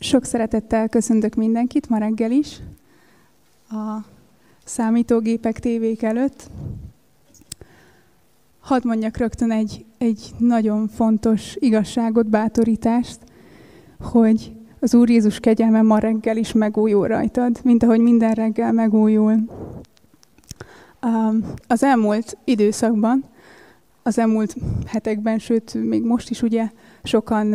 Sok szeretettel köszöntök mindenkit ma reggel is a számítógépek, tévék előtt. Hadd mondjak rögtön egy, egy nagyon fontos igazságot, bátorítást, hogy az Úr Jézus kegyelme ma reggel is megújul rajtad, mint ahogy minden reggel megújul. Az elmúlt időszakban, az elmúlt hetekben, sőt, még most is ugye sokan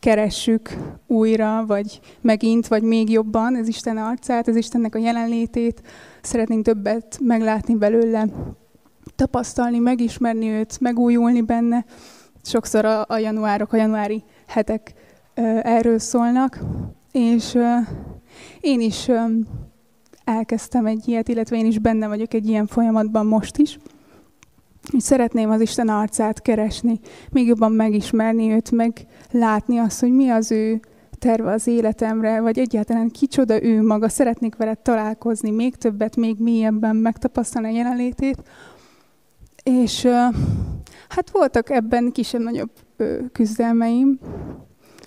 keressük újra, vagy megint, vagy még jobban az Isten arcát, az Istennek a jelenlétét. Szeretnénk többet meglátni belőle, tapasztalni, megismerni őt, megújulni benne. Sokszor a, a januárok, a januári hetek erről szólnak, és én is elkezdtem egy ilyet, illetve én is benne vagyok egy ilyen folyamatban most is. És szeretném az Isten arcát keresni, még jobban megismerni őt, meg látni azt, hogy mi az ő terve az életemre, vagy egyáltalán kicsoda ő maga. Szeretnék vele találkozni, még többet, még mélyebben megtapasztalni a jelenlétét. És hát voltak ebben kisebb-nagyobb küzdelmeim.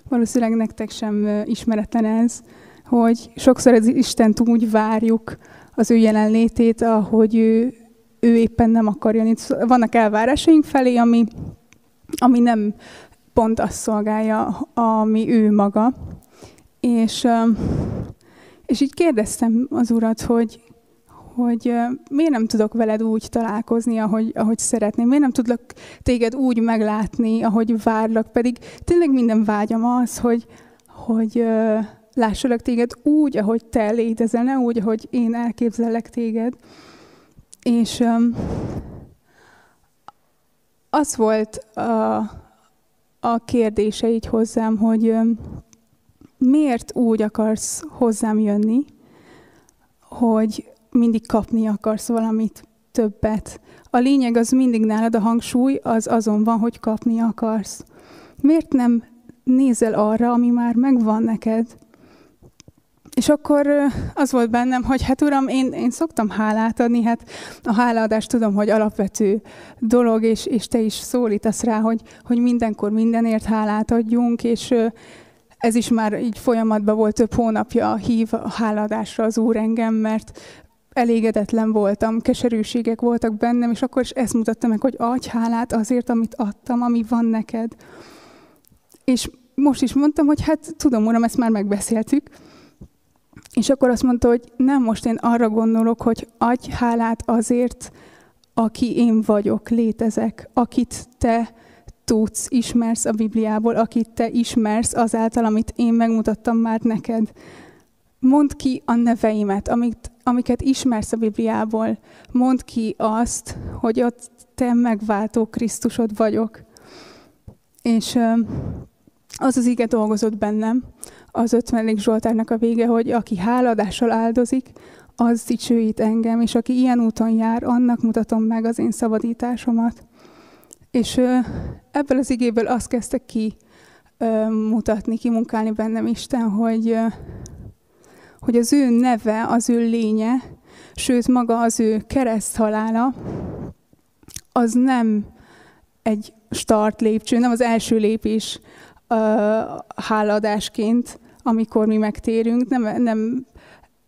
Valószínűleg nektek sem ismeretlen ez, hogy sokszor az Istent úgy várjuk az ő jelenlétét, ahogy ő, ő éppen nem akarja. Itt vannak elvárásaink felé, ami, ami nem pont azt szolgálja, ami ő maga. És, és így kérdeztem az urat, hogy, hogy miért nem tudok veled úgy találkozni, ahogy, ahogy szeretném, miért nem tudlak téged úgy meglátni, ahogy várlak, pedig tényleg minden vágyam az, hogy, hogy lássalak téged úgy, ahogy te létezel, ne úgy, ahogy én elképzellek téged. És az volt a, a kérdése így hozzám, hogy miért úgy akarsz hozzám jönni, hogy mindig kapni akarsz valamit többet. A lényeg az mindig nálad, a hangsúly az azon van, hogy kapni akarsz. Miért nem nézel arra, ami már megvan neked? És akkor az volt bennem, hogy hát uram, én, én szoktam hálát adni, hát a hálaadást tudom, hogy alapvető dolog, és, és te is szólítasz rá, hogy, hogy mindenkor mindenért hálát adjunk, és ez is már így folyamatban volt több hónapja hív a hálaadásra az Úr engem, mert elégedetlen voltam, keserűségek voltak bennem, és akkor is ezt mutatta meg, hogy adj hálát azért, amit adtam, ami van neked. És most is mondtam, hogy hát tudom, uram, ezt már megbeszéltük, és akkor azt mondta, hogy nem, most én arra gondolok, hogy adj hálát azért, aki én vagyok, létezek, akit te tudsz, ismersz a Bibliából, akit te ismersz azáltal, amit én megmutattam már neked. Mondd ki a neveimet, amit, amiket ismersz a Bibliából. Mondd ki azt, hogy ott te megváltó Krisztusod vagyok. És az az ige dolgozott bennem, az 50. Zsoltárnak a vége, hogy aki háladással áldozik, az dicsőít engem, és aki ilyen úton jár, annak mutatom meg az én szabadításomat. És ebből az igéből azt kezdte ki mutatni, kimunkálni bennem Isten, hogy, hogy az ő neve, az ő lénye, sőt maga az ő kereszthalála, az nem egy start lépcső, nem az első lépés háladásként, amikor mi megtérünk. Nem, nem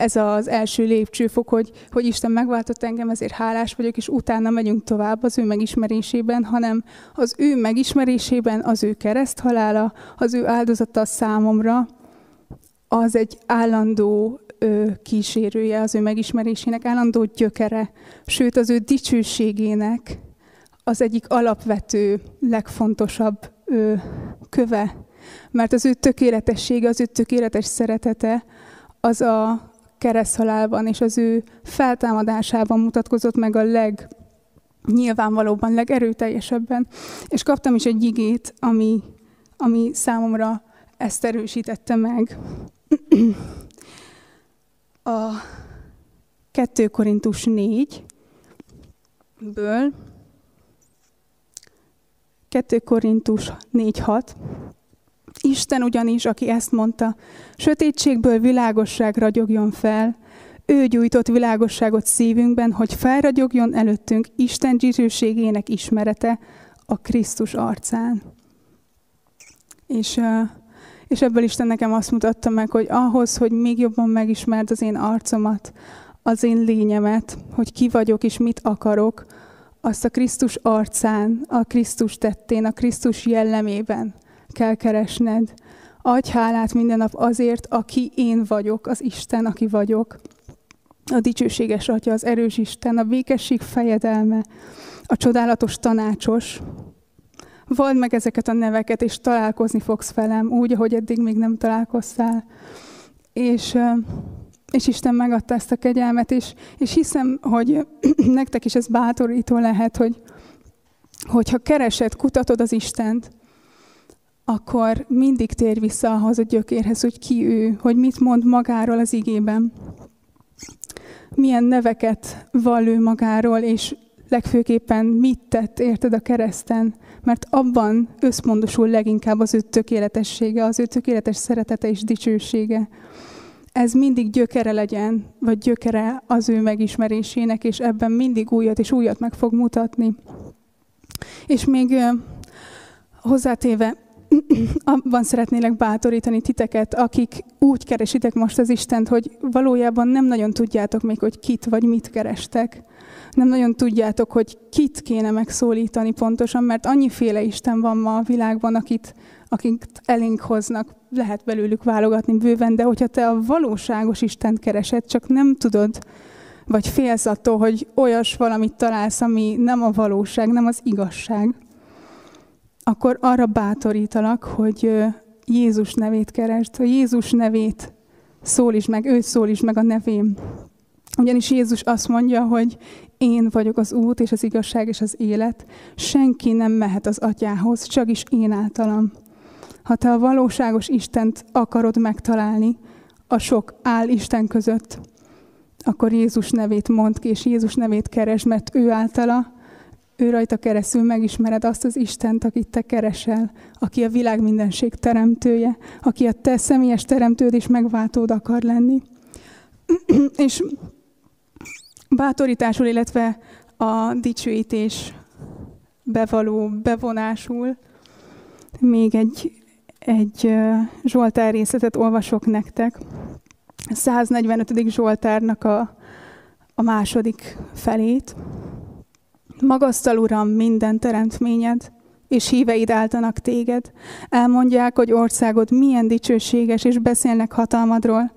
ez az első lépcsőfok, hogy, hogy Isten megváltott engem, ezért hálás vagyok, és utána megyünk tovább az ő megismerésében, hanem az ő megismerésében az ő kereszthalála, az ő áldozata számomra, az egy állandó ö, kísérője az ő megismerésének, állandó gyökere, sőt az ő dicsőségének az egyik alapvető, legfontosabb ö, köve. Mert az ő tökéletessége, az ő tökéletes szeretete, az a kereszthalálban és az ő feltámadásában mutatkozott meg a leg nyilvánvalóban, legerőteljesebben. És kaptam is egy igét, ami, ami számomra ezt erősítette meg. A 2 Korintus 4-ből 2 Korintus 4.6. Isten ugyanis, aki ezt mondta, sötétségből világosság ragyogjon fel, ő gyújtott világosságot szívünkben, hogy felragyogjon előttünk Isten dicsőségének ismerete a Krisztus arcán. És És ebből Isten nekem azt mutatta meg, hogy ahhoz, hogy még jobban megismerd az én arcomat, az én lényemet, hogy ki vagyok és mit akarok, azt a Krisztus arcán, a Krisztus tettén, a Krisztus jellemében kell keresned. Adj hálát minden nap azért, aki én vagyok, az Isten, aki vagyok. A dicsőséges Atya, az erős Isten, a békesség fejedelme, a csodálatos tanácsos. Vald meg ezeket a neveket, és találkozni fogsz velem, úgy, ahogy eddig még nem találkoztál. És, és Isten megadta ezt a kegyelmet, és, és hiszem, hogy nektek is ez bátorító lehet, hogy hogyha keresed, kutatod az Istent, akkor mindig tér vissza ahhoz a gyökérhez, hogy ki ő, hogy mit mond magáról az igében. Milyen neveket vall ő magáról, és legfőképpen mit tett, érted a kereszten, mert abban összpontosul leginkább az ő tökéletessége, az ő tökéletes szeretete és dicsősége. Ez mindig gyökere legyen, vagy gyökere az ő megismerésének, és ebben mindig újat és újat meg fog mutatni. És még hozzátéve, abban szeretnélek bátorítani titeket, akik úgy keresitek most az Istent, hogy valójában nem nagyon tudjátok még, hogy kit vagy mit kerestek. Nem nagyon tudjátok, hogy kit kéne megszólítani pontosan, mert annyiféle Isten van ma a világban, akit, akik elénk hoznak, lehet belőlük válogatni bőven, de hogyha te a valóságos Istent keresed, csak nem tudod, vagy félsz attól, hogy olyas valamit találsz, ami nem a valóság, nem az igazság, akkor arra bátorítalak, hogy Jézus nevét keresd, hogy Jézus nevét szólíts meg, őt szólíts meg a nevém. Ugyanis Jézus azt mondja, hogy én vagyok az út és az igazság és az élet. Senki nem mehet az atyához, csak is én általam. Ha te a valóságos Istent akarod megtalálni a sok áll Isten között, akkor Jézus nevét mond ki, és Jézus nevét keres, mert ő általa ő rajta keresztül megismered azt az Istent, akit te keresel, aki a világ mindenség teremtője, aki a te személyes teremtőd és megváltód akar lenni. és bátorításul, illetve a dicsőítés bevaló, bevonásul még egy, egy Zsoltár részletet olvasok nektek. 145. Zsoltárnak a, a második felét. Magasztal, Uram, minden teremtményed, és híveid áltanak téged. Elmondják, hogy országod milyen dicsőséges, és beszélnek hatalmadról,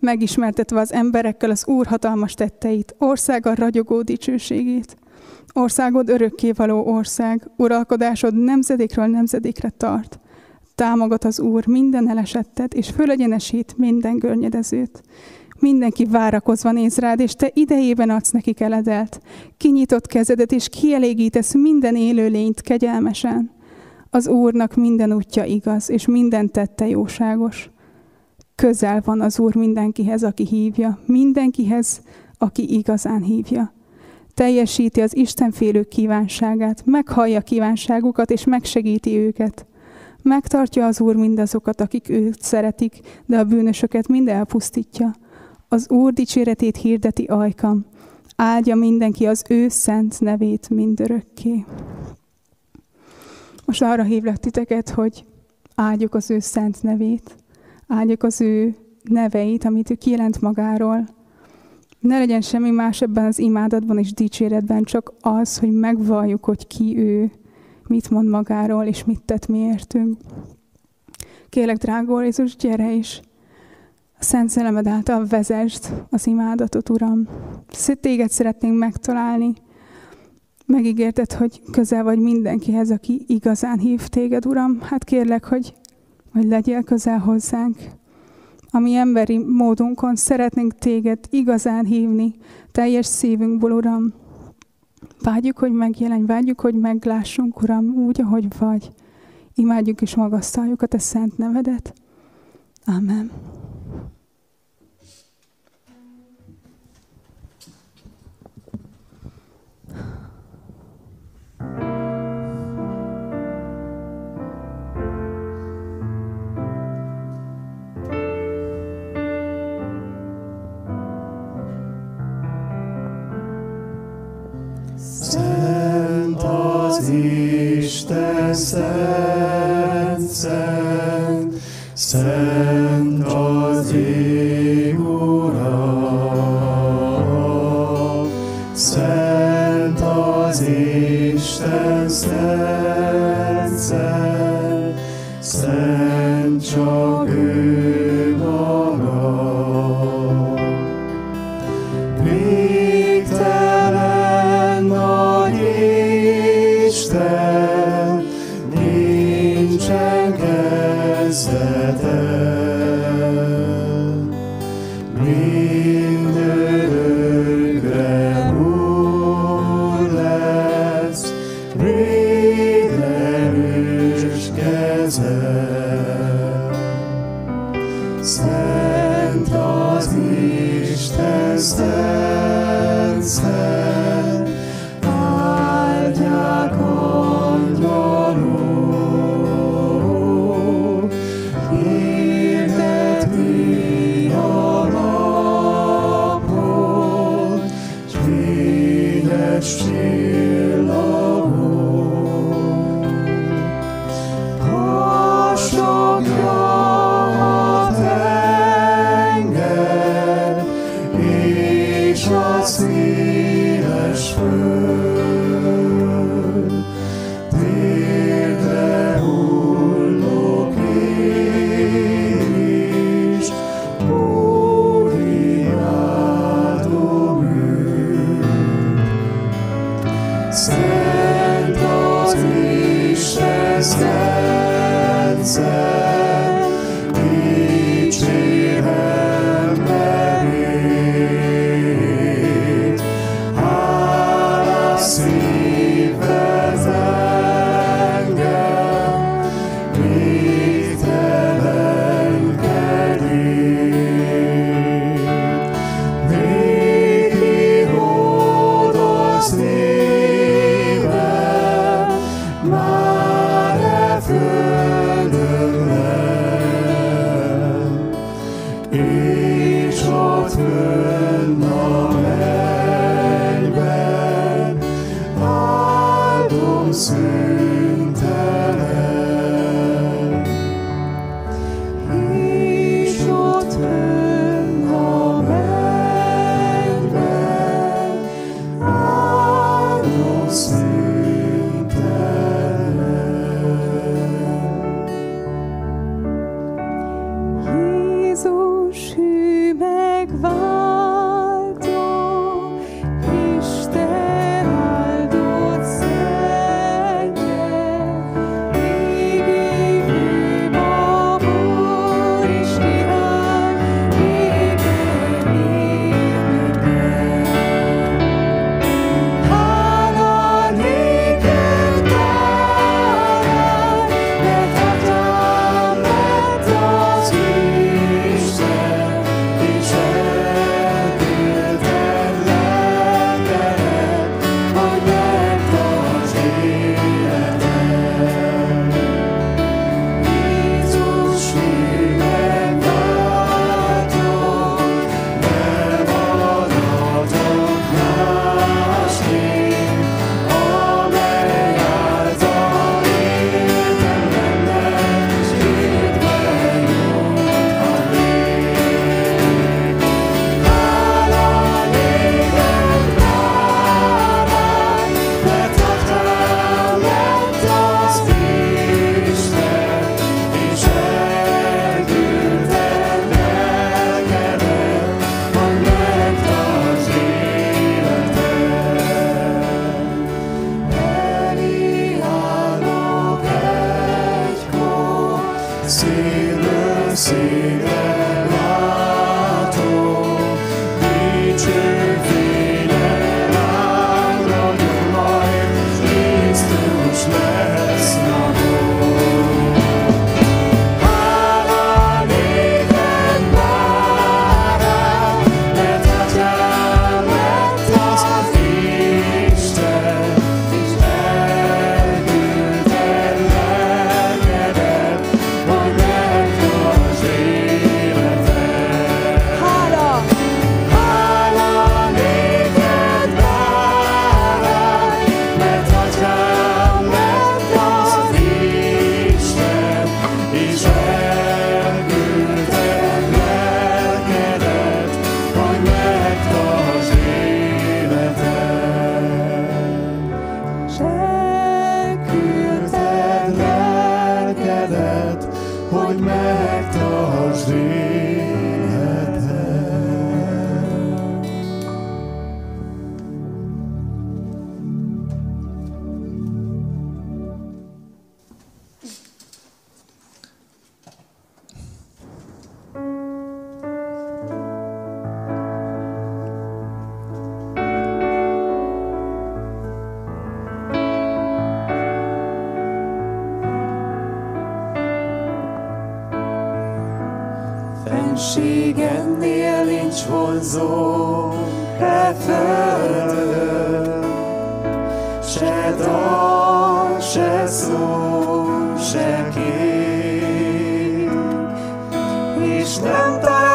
megismertetve az emberekkel az Úr hatalmas tetteit, országa ragyogó dicsőségét. Országod örökkévaló ország, uralkodásod nemzedékről nemzedékre tart. Támogat az Úr minden elesettet, és fölegyenesít minden görnyedezőt. Mindenki várakozva néz rád, és te idejében adsz neki keledelt. Kinyitott kezedet, és kielégítesz minden élőlényt kegyelmesen. Az Úrnak minden útja igaz, és minden tette jóságos. Közel van az Úr mindenkihez, aki hívja, mindenkihez, aki igazán hívja. Teljesíti az Istenfélők kívánságát, meghallja kívánságukat, és megsegíti őket. Megtartja az Úr mindazokat, akik őt szeretik, de a bűnösöket mind elpusztítja. Az Úr dicséretét hirdeti ajkam, áldja mindenki az ő szent nevét mindörökké. Most arra hívlak titeket, hogy áldjuk az ő szent nevét, áldjuk az ő neveit, amit ő kijelent magáról. Ne legyen semmi más ebben az imádatban és dicséretben, csak az, hogy megvalljuk, hogy ki ő, mit mond magáról, és mit tett miértünk. Kérlek, drága Jézus, gyere is! A Szent Szellemed által vezest az imádatot, Uram. Téged szeretnénk megtalálni. Megígérted, hogy közel vagy mindenkihez, aki igazán hív téged, Uram. Hát kérlek, hogy, hogy legyél közel hozzánk. A mi emberi módunkon szeretnénk téged igazán hívni, teljes szívünkból, Uram. Vágyjuk, hogy megjelenj, vágyjuk, hogy meglássunk, Uram, úgy, ahogy vagy. Imádjuk és magasztaljuk a Te szent nevedet. Amen. És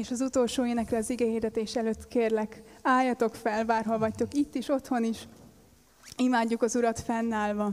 És az utolsó énekre az igehirdetés előtt kérlek, álljatok fel, bárhol vagytok, itt is, otthon is. Imádjuk az Urat fennállva.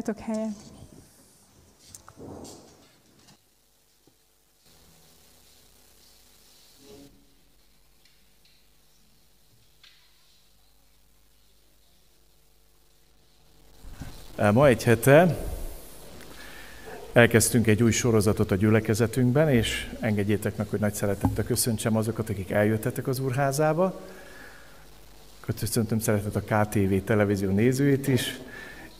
Foglaljatok helyet. Ma egy hete elkezdtünk egy új sorozatot a gyülekezetünkben, és engedjétek meg, hogy nagy szeretettel köszöntsem azokat, akik eljöttetek az úrházába. Köszöntöm szeretet a KTV televízió nézőit is,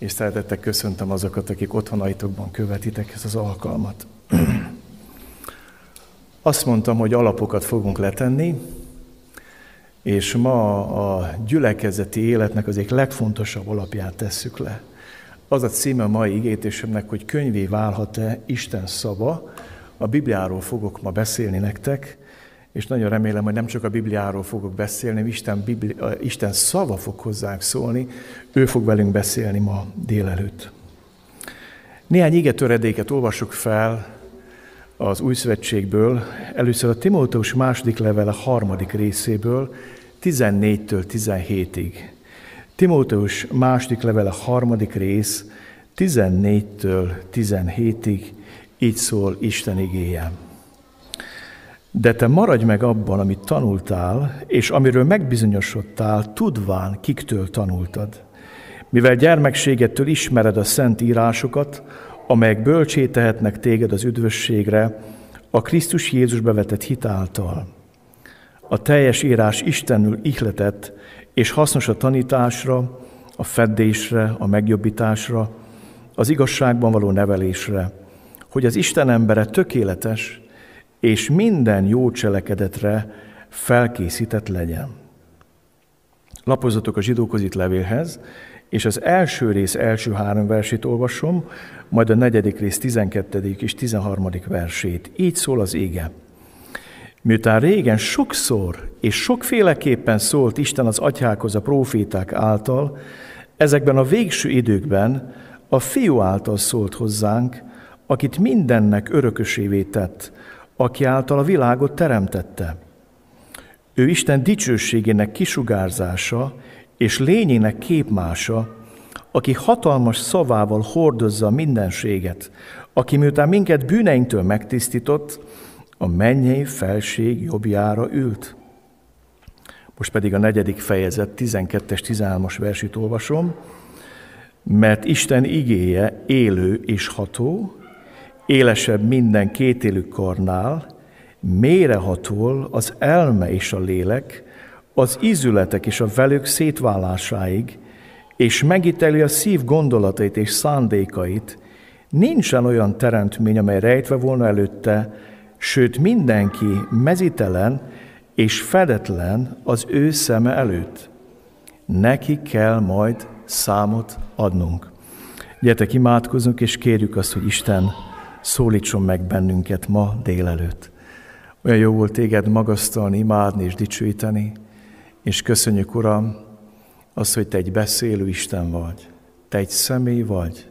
és szeretettel köszöntöm azokat, akik otthonaitokban követitek ezt az alkalmat. Azt mondtam, hogy alapokat fogunk letenni, és ma a gyülekezeti életnek az egyik legfontosabb alapját tesszük le. Az a címe a mai igétésemnek, hogy könyvé válhat-e Isten szava. A Bibliáról fogok ma beszélni nektek, és nagyon remélem, hogy nem csak a Bibliáról fogok beszélni, Isten, Bibli, Isten szava fog hozzánk szólni, ő fog velünk beszélni ma délelőtt. Néhány igetöredéket olvasok fel az Új Szövetségből, először a Timóteus második levele harmadik részéből, 14-től 17-ig. Timóteus második levele harmadik rész, 14-től 17-ig, így szól Isten igéje. De te maradj meg abban, amit tanultál, és amiről megbizonyosodtál, tudván, kiktől tanultad. Mivel gyermekségettől ismered a szent írásokat, amelyek bölcsé tehetnek téged az üdvösségre, a Krisztus Jézusbe vetett hitáltal. A teljes írás Istenül ihletett, és hasznos a tanításra, a feddésre, a megjobbításra, az igazságban való nevelésre, hogy az Isten embere tökéletes, és minden jó cselekedetre felkészített legyen. Lapozatok a zsidókhoz itt levélhez, és az első rész első három versét olvasom, majd a negyedik rész 12. és 13. versét. Így szól az ége. Miután régen sokszor és sokféleképpen szólt Isten az atyákhoz a proféták által, ezekben a végső időkben a fiú által szólt hozzánk, akit mindennek örökösévé tett, aki által a világot teremtette. Ő Isten dicsőségének kisugárzása és lényének képmása, aki hatalmas szavával hordozza a mindenséget, aki miután minket bűneinktől megtisztított, a mennyei felség jobbjára ült. Most pedig a negyedik fejezet 12-es, 13-as versét olvasom, mert Isten igéje élő és ható, élesebb minden kétélű karnál, mérehatol az elme és a lélek, az ízületek és a velük szétválásáig, és megíteli a szív gondolatait és szándékait, nincsen olyan teremtmény, amely rejtve volna előtte, sőt mindenki mezitelen és fedetlen az ő szeme előtt. Neki kell majd számot adnunk. Gyertek, imádkozunk, és kérjük azt, hogy Isten szólítson meg bennünket ma délelőtt. Olyan jó volt téged magasztalni, imádni és dicsőíteni, és köszönjük, Uram, azt, hogy Te egy beszélő Isten vagy. Te egy személy vagy,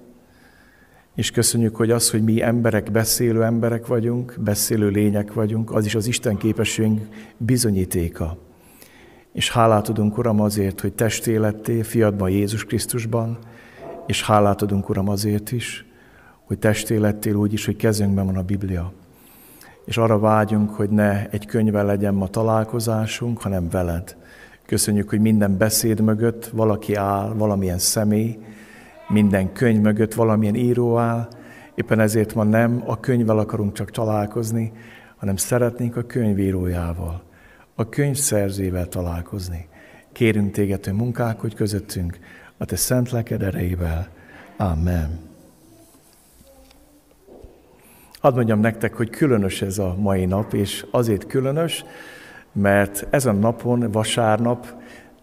és köszönjük, hogy az, hogy mi emberek, beszélő emberek vagyunk, beszélő lények vagyunk, az is az Isten képességünk bizonyítéka. És hálát adunk, Uram, azért, hogy testéletté fiadban Jézus Krisztusban, és hálát adunk, Uram, azért is, hogy testélettél úgy is, hogy kezünkben van a Biblia. És arra vágyunk, hogy ne egy könyvvel legyen ma találkozásunk, hanem veled. Köszönjük, hogy minden beszéd mögött valaki áll, valamilyen személy, minden könyv mögött valamilyen író áll, éppen ezért ma nem a könyvvel akarunk csak találkozni, hanem szeretnénk a könyvírójával, a könyv szerzével találkozni. Kérünk téged, hogy munkálkodj közöttünk, a te szent lelked erejével. Amen. Hadd mondjam nektek, hogy különös ez a mai nap, és azért különös, mert ezen napon, vasárnap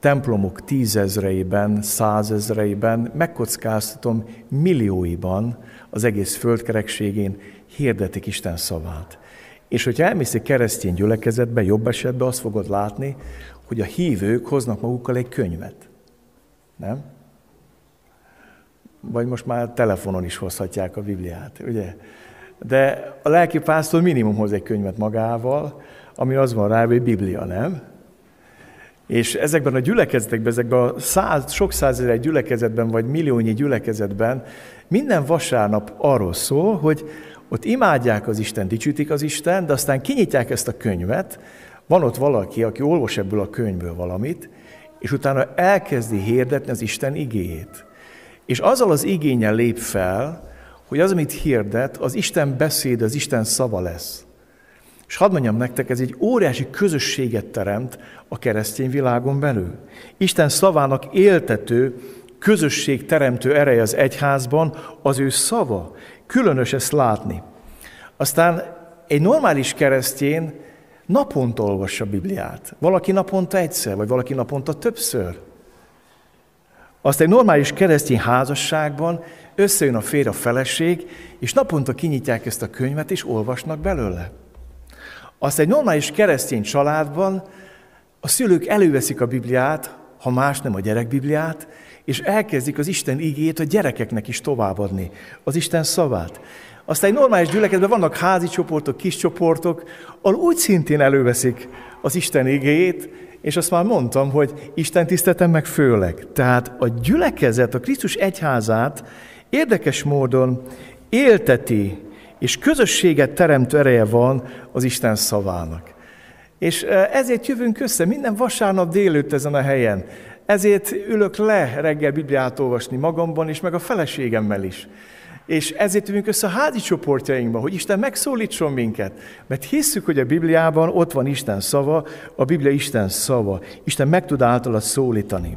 templomok tízezreiben, százezreiben, megkockáztatom millióiban az egész földkerekségén hirdetik Isten szavát. És hogyha elmész egy keresztény gyülekezetbe, jobb esetben azt fogod látni, hogy a hívők hoznak magukkal egy könyvet. Nem? Vagy most már telefonon is hozhatják a Bibliát, ugye? De a lelki pásztor minimum hoz egy könyvet magával, ami az van rá, hogy Biblia, nem? És ezekben a gyülekezetekben, ezekben a száz, sok százezer gyülekezetben, vagy milliónyi gyülekezetben minden vasárnap arról szól, hogy ott imádják az Isten, dicsütik az Isten, de aztán kinyitják ezt a könyvet, van ott valaki, aki olvas ebből a könyvből valamit, és utána elkezdi hirdetni az Isten igéjét. És azzal az igényel lép fel, hogy az, amit hirdet, az Isten beszéd, az Isten szava lesz. És hadd mondjam nektek, ez egy óriási közösséget teremt a keresztény világon belül. Isten szavának éltető, közösség teremtő ereje az egyházban, az ő szava. Különös ezt látni. Aztán egy normális keresztjén naponta olvassa a Bibliát. Valaki naponta egyszer, vagy valaki naponta többször. Azt egy normális keresztény házasságban összejön a férj, a feleség, és naponta kinyitják ezt a könyvet, és olvasnak belőle. Azt egy normális keresztény családban a szülők előveszik a Bibliát, ha más nem a gyerekbibliát, és elkezdik az Isten igét a gyerekeknek is továbbadni, az Isten szavát. Aztán egy normális gyülekezetben vannak házi csoportok, kis csoportok, ahol úgy szintén előveszik az Isten igéjét, és azt már mondtam, hogy Isten tiszteltem meg főleg. Tehát a gyülekezet, a Krisztus egyházát érdekes módon élteti, és közösséget teremtő ereje van az Isten szavának. És e, ezért jövünk össze minden vasárnap délőtt ezen a helyen. Ezért ülök le reggel Bibliát olvasni magamban, és meg a feleségemmel is. És ezért jövünk össze a házi csoportjainkba, hogy Isten megszólítson minket. Mert hisszük, hogy a Bibliában ott van Isten szava, a Biblia Isten szava. Isten meg tud általa szólítani.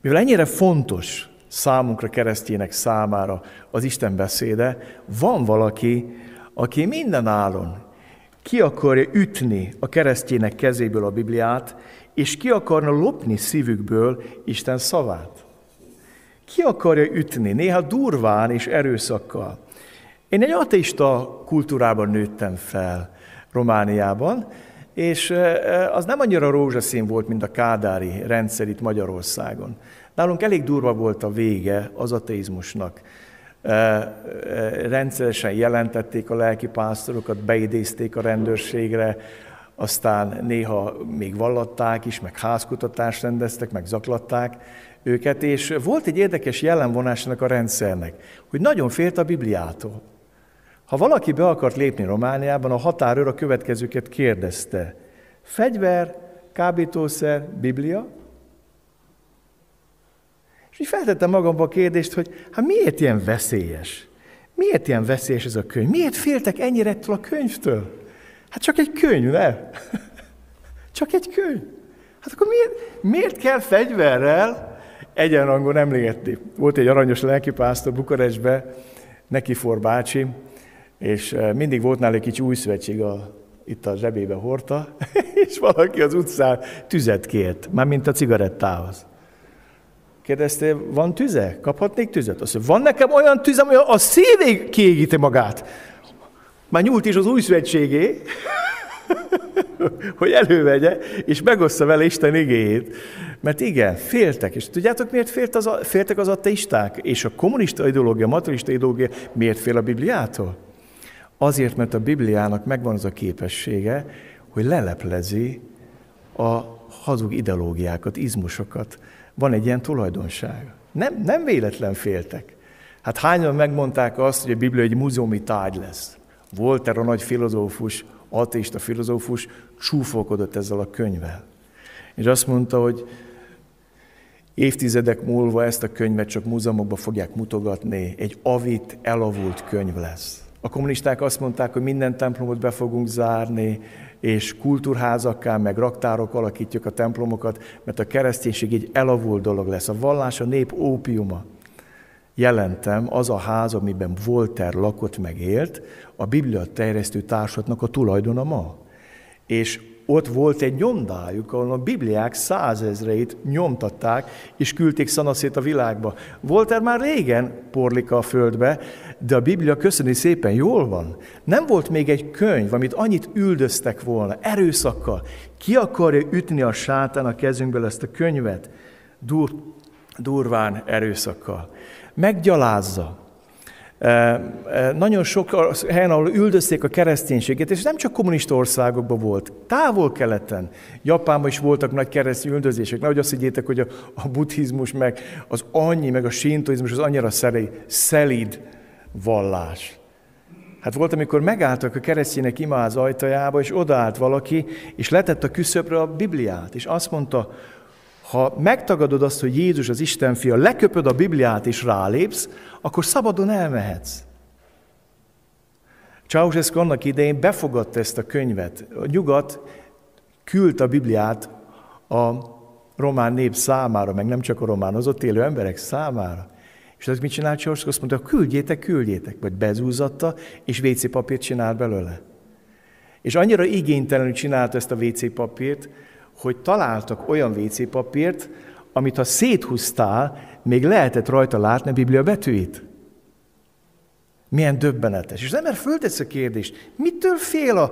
Mivel ennyire fontos számunkra, keresztjének számára az Isten beszéde, van valaki, aki minden állon ki akarja ütni a keresztjének kezéből a Bibliát, és ki akarna lopni szívükből Isten szavát. Ki akarja ütni, néha durván és erőszakkal. Én egy ateista kultúrában nőttem fel Romániában, és az nem annyira rózsaszín volt, mint a kádári rendszer itt Magyarországon. Nálunk elég durva volt a vége az ateizmusnak. Rendszeresen jelentették a lelki pásztorokat, beidézték a rendőrségre, aztán néha még vallatták is, meg házkutatást rendeztek, meg zaklatták őket, és volt egy érdekes jellemvonásnak a rendszernek, hogy nagyon félt a Bibliától. Ha valaki be akart lépni Romániában, a határőr a következőket kérdezte. Fegyver, kábítószer, Biblia? És így feltettem magamba a kérdést, hogy hát miért ilyen veszélyes? Miért ilyen veszélyes ez a könyv? Miért féltek ennyire ettől a könyvtől? Hát csak egy könyv, ne? csak egy könyv. Hát akkor miért, miért kell fegyverrel egyenrangon emlégetni? Volt egy aranyos lelkipásztor Bukarestbe, Nekifor bácsi, és eh, mindig volt nála egy kicsi új szövetség, a, itt a zsebébe hordta, és valaki az utcán tüzet kért, már mint a cigarettához. Kérdezte, van tüze? Kaphatnék tüzet? Azt mondja, van nekem olyan tüzem, hogy a szívig kiégíti magát. Már nyúlt is az új szövetségé, hogy elővegye, és megossza vele Isten igéjét. Mert igen, féltek. És tudjátok, miért félt az, féltek az ateisták? És a kommunista ideológia, a materialista ideológia miért fél a Bibliától? Azért, mert a Bibliának megvan az a képessége, hogy leleplezi a hazug ideológiákat, izmusokat. Van egy ilyen tulajdonság. Nem, nem véletlen féltek. Hát hányan megmondták azt, hogy a Biblia egy múzeumi tárgy lesz. Voltaire a nagy filozófus, ateista filozófus csúfolkodott ezzel a könyvvel. És azt mondta, hogy évtizedek múlva ezt a könyvet csak múzeumokba fogják mutogatni, egy avit, elavult könyv lesz. A kommunisták azt mondták, hogy minden templomot be fogunk zárni, és kultúrházakká, meg raktárok alakítjuk a templomokat, mert a kereszténység egy elavult dolog lesz. A vallás a nép ópiuma. Jelentem, az a ház, amiben Voltaire lakott meg élt, a Biblia terjesztő társatnak a tulajdona ma. És ott volt egy nyomdájuk, ahol a bibliák százezreit nyomtatták, és küldték szanaszét a világba. Voltaire már régen porlika a földbe, de a Biblia köszöni szépen jól van. Nem volt még egy könyv, amit annyit üldöztek volna, erőszakkal. Ki akarja ütni a sátán a kezünkből ezt a könyvet? Dur, durván erőszakkal. Meggyalázza. Nagyon sok helyen, ahol üldözték a kereszténységet, és nem csak kommunista országokban volt, távol-keleten, Japánban is voltak nagy keresztény üldözések. Nehogy azt higgyétek, hogy a, a buddhizmus, meg az annyi, meg a sintoizmus az annyira szelíd, szelíd vallás. Hát volt, amikor megálltak a keresztények imáz ajtajába, és odaállt valaki, és letett a küszöbre a Bibliát, és azt mondta, ha megtagadod azt, hogy Jézus az Isten fia, leköpöd a Bibliát és rálépsz, akkor szabadon elmehetsz. Ceausescu annak idején befogadta ezt a könyvet. A nyugat küldte a Bibliát a román nép számára, meg nem csak a román, az ott élő emberek számára. És ez mit csinált Ceausescu? Azt mondta, küldjétek, küldjétek. Vagy bezúzatta, és WC papírt csinált belőle. És annyira igénytelenül csinálta ezt a WC papírt, hogy találtak olyan WC papírt, amit ha széthúztál, még lehetett rajta látni a Biblia betűit. Milyen döbbenetes. És az ember föltesz a kérdést, mitől fél a,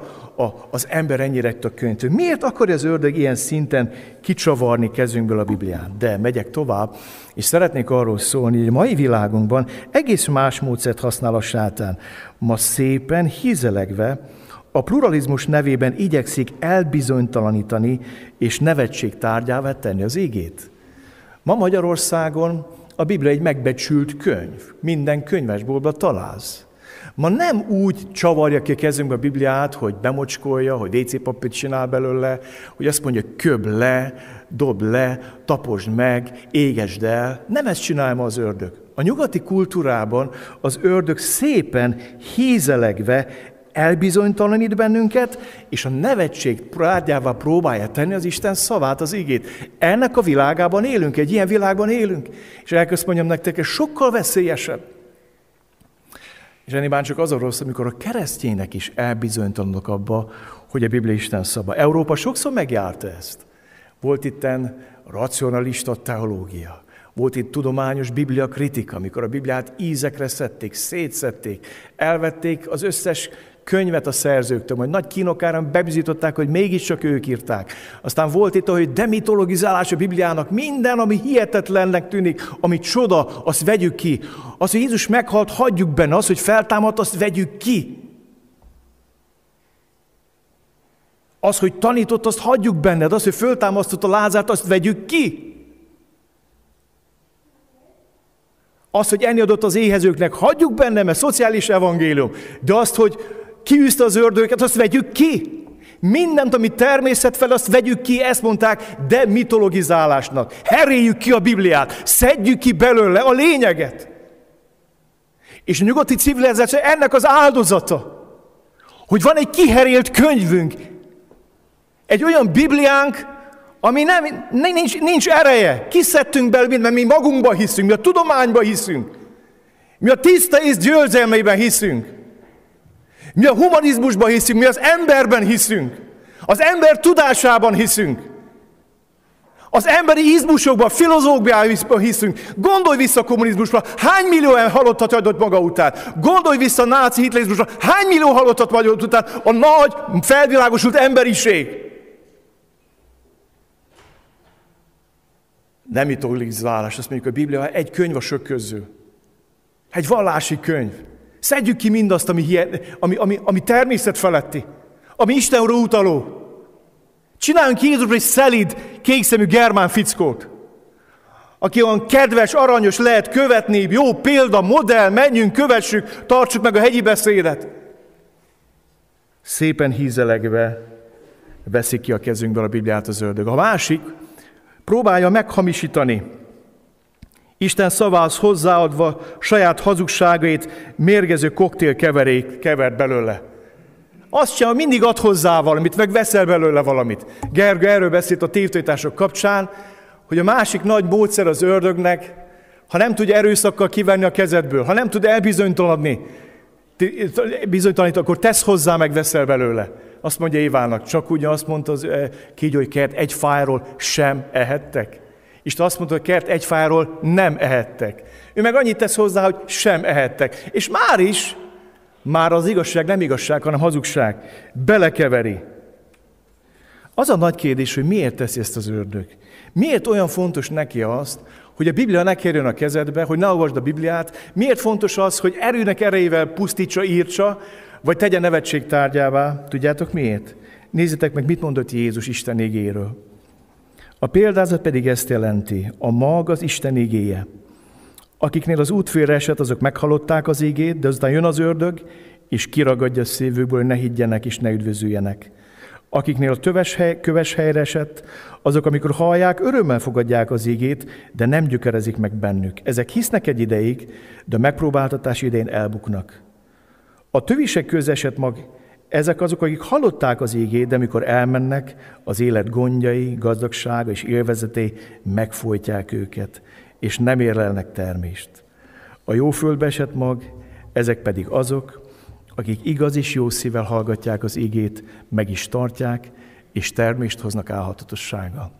a, az ember ennyire a könyvtől? Miért akarja az ördög ilyen szinten kicsavarni kezünkből a Bibliát? De megyek tovább, és szeretnék arról szólni, hogy a mai világunkban egész más módszert használ a sátán. Ma szépen, hízelegve, a pluralizmus nevében igyekszik elbizonytalanítani és nevetség tárgyává tenni az égét. Ma Magyarországon a Biblia egy megbecsült könyv. Minden könyvesboltban találsz. Ma nem úgy csavarja ki a kezünkbe a Bibliát, hogy bemocskolja, hogy WC papírt csinál belőle, hogy azt mondja, köb le, dob le, taposd meg, égesd el. Nem ezt csinálja ma az ördög. A nyugati kultúrában az ördög szépen hízelegve elbizonytalanít bennünket, és a nevetség prádjával próbálja tenni az Isten szavát, az igét. Ennek a világában élünk, egy ilyen világban élünk. És elkezd mondjam nektek, ez sokkal veszélyesebb. És ennél csak az a rossz, amikor a keresztények is elbizonytalanok abba, hogy a Biblia Isten szava. Európa sokszor megjárta ezt. Volt itten racionalista teológia. Volt itt tudományos biblia kritika, amikor a Bibliát ízekre szedték, szétszették, elvették az összes könyvet a szerzőktől, majd nagy kínokáran bebizították, hogy mégiscsak ők írták. Aztán volt itt, hogy demitologizálás a Bibliának, minden, ami hihetetlennek tűnik, ami csoda, azt vegyük ki. Az, hogy Jézus meghalt, hagyjuk benne, az, hogy feltámadt, azt vegyük ki. Az, hogy tanított, azt hagyjuk benned, az, hogy föltámasztott a Lázárt, azt vegyük ki. Az, hogy enni adott az éhezőknek, hagyjuk benne, mert szociális evangélium. De azt, hogy kiűzte az ördögöket, azt vegyük ki. Mindent, ami természet fel, azt vegyük ki, ezt mondták, de mitologizálásnak. Heréljük ki a Bibliát, szedjük ki belőle a lényeget. És a nyugati civilizáció ennek az áldozata, hogy van egy kiherélt könyvünk, egy olyan Bibliánk, ami nem, nincs, nincs ereje. Kiszedtünk belőle, mert mi magunkba hiszünk, mi a tudományba hiszünk. Mi a tiszta ész győzelmeiben hiszünk. Mi a humanizmusban hiszünk, mi az emberben hiszünk. Az ember tudásában hiszünk. Az emberi izmusokban, filozófiában hiszünk. Gondolj vissza a kommunizmusra, hány millió halottat adott maga után. Gondolj vissza a náci hitlerizmusra, hány millió halottat maga után a nagy, felvilágosult emberiség. Nem mitologizálás, azt mondjuk a Biblia egy könyv a sök közül. Egy vallási könyv. Szedjük ki mindazt, ami, ami, ami, ami természet feletti, ami Istenről utaló. Csináljunk Jézusra egy szelid, kékszemű germán fickót, aki olyan kedves, aranyos lehet követni, jó példa, modell, menjünk, kövessük, tartsuk meg a hegyi beszédet. Szépen hízelegve veszik ki a kezünkből a Bibliát az ördög. A másik próbálja meghamisítani Isten szavához hozzáadva saját hazugságait mérgező koktél keverék kevert belőle. Azt sem, mindig ad hozzá valamit, meg veszel belőle valamit. Gergő erről beszélt a tévtétások kapcsán, hogy a másik nagy módszer az ördögnek, ha nem tudja erőszakkal kivenni a kezedből, ha nem tud elbizonytalanodni, bizonytalanít, akkor tesz hozzá, meg veszel belőle. Azt mondja Évának, csak ugye azt mondta az eh, kígyói kert, egy fájról sem ehettek. Isten azt mondta, hogy kert egy fáról nem ehettek. Ő meg annyit tesz hozzá, hogy sem ehettek. És már is, már az igazság nem igazság, hanem hazugság. Belekeveri. Az a nagy kérdés, hogy miért teszi ezt az ördög. Miért olyan fontos neki azt, hogy a Biblia ne kerüljön a kezedbe, hogy ne olvasd a Bibliát. Miért fontos az, hogy erőnek erejével pusztítsa, írtsa, vagy tegye nevetség tárgyává? Tudjátok miért? Nézzétek meg, mit mondott Jézus Isten égéről. A példázat pedig ezt jelenti, a mag az Isten igéje. Akiknél az út esett, azok meghallották az ígét, de aztán jön az ördög, és kiragadja a szívükből, hogy ne higgyenek és ne üdvözüljenek. Akiknél a töves hely, köves helyre esett, azok, amikor hallják, örömmel fogadják az ígét, de nem gyökerezik meg bennük. Ezek hisznek egy ideig, de a megpróbáltatás idején elbuknak. A tövisek közé esett mag, ezek azok, akik hallották az ígét, de amikor elmennek, az élet gondjai, gazdagsága és élvezetei megfojtják őket, és nem érlelnek termést. A jó földbe esett mag, ezek pedig azok, akik igaz és jó szívvel hallgatják az igét, meg is tartják, és termést hoznak álhatatossága.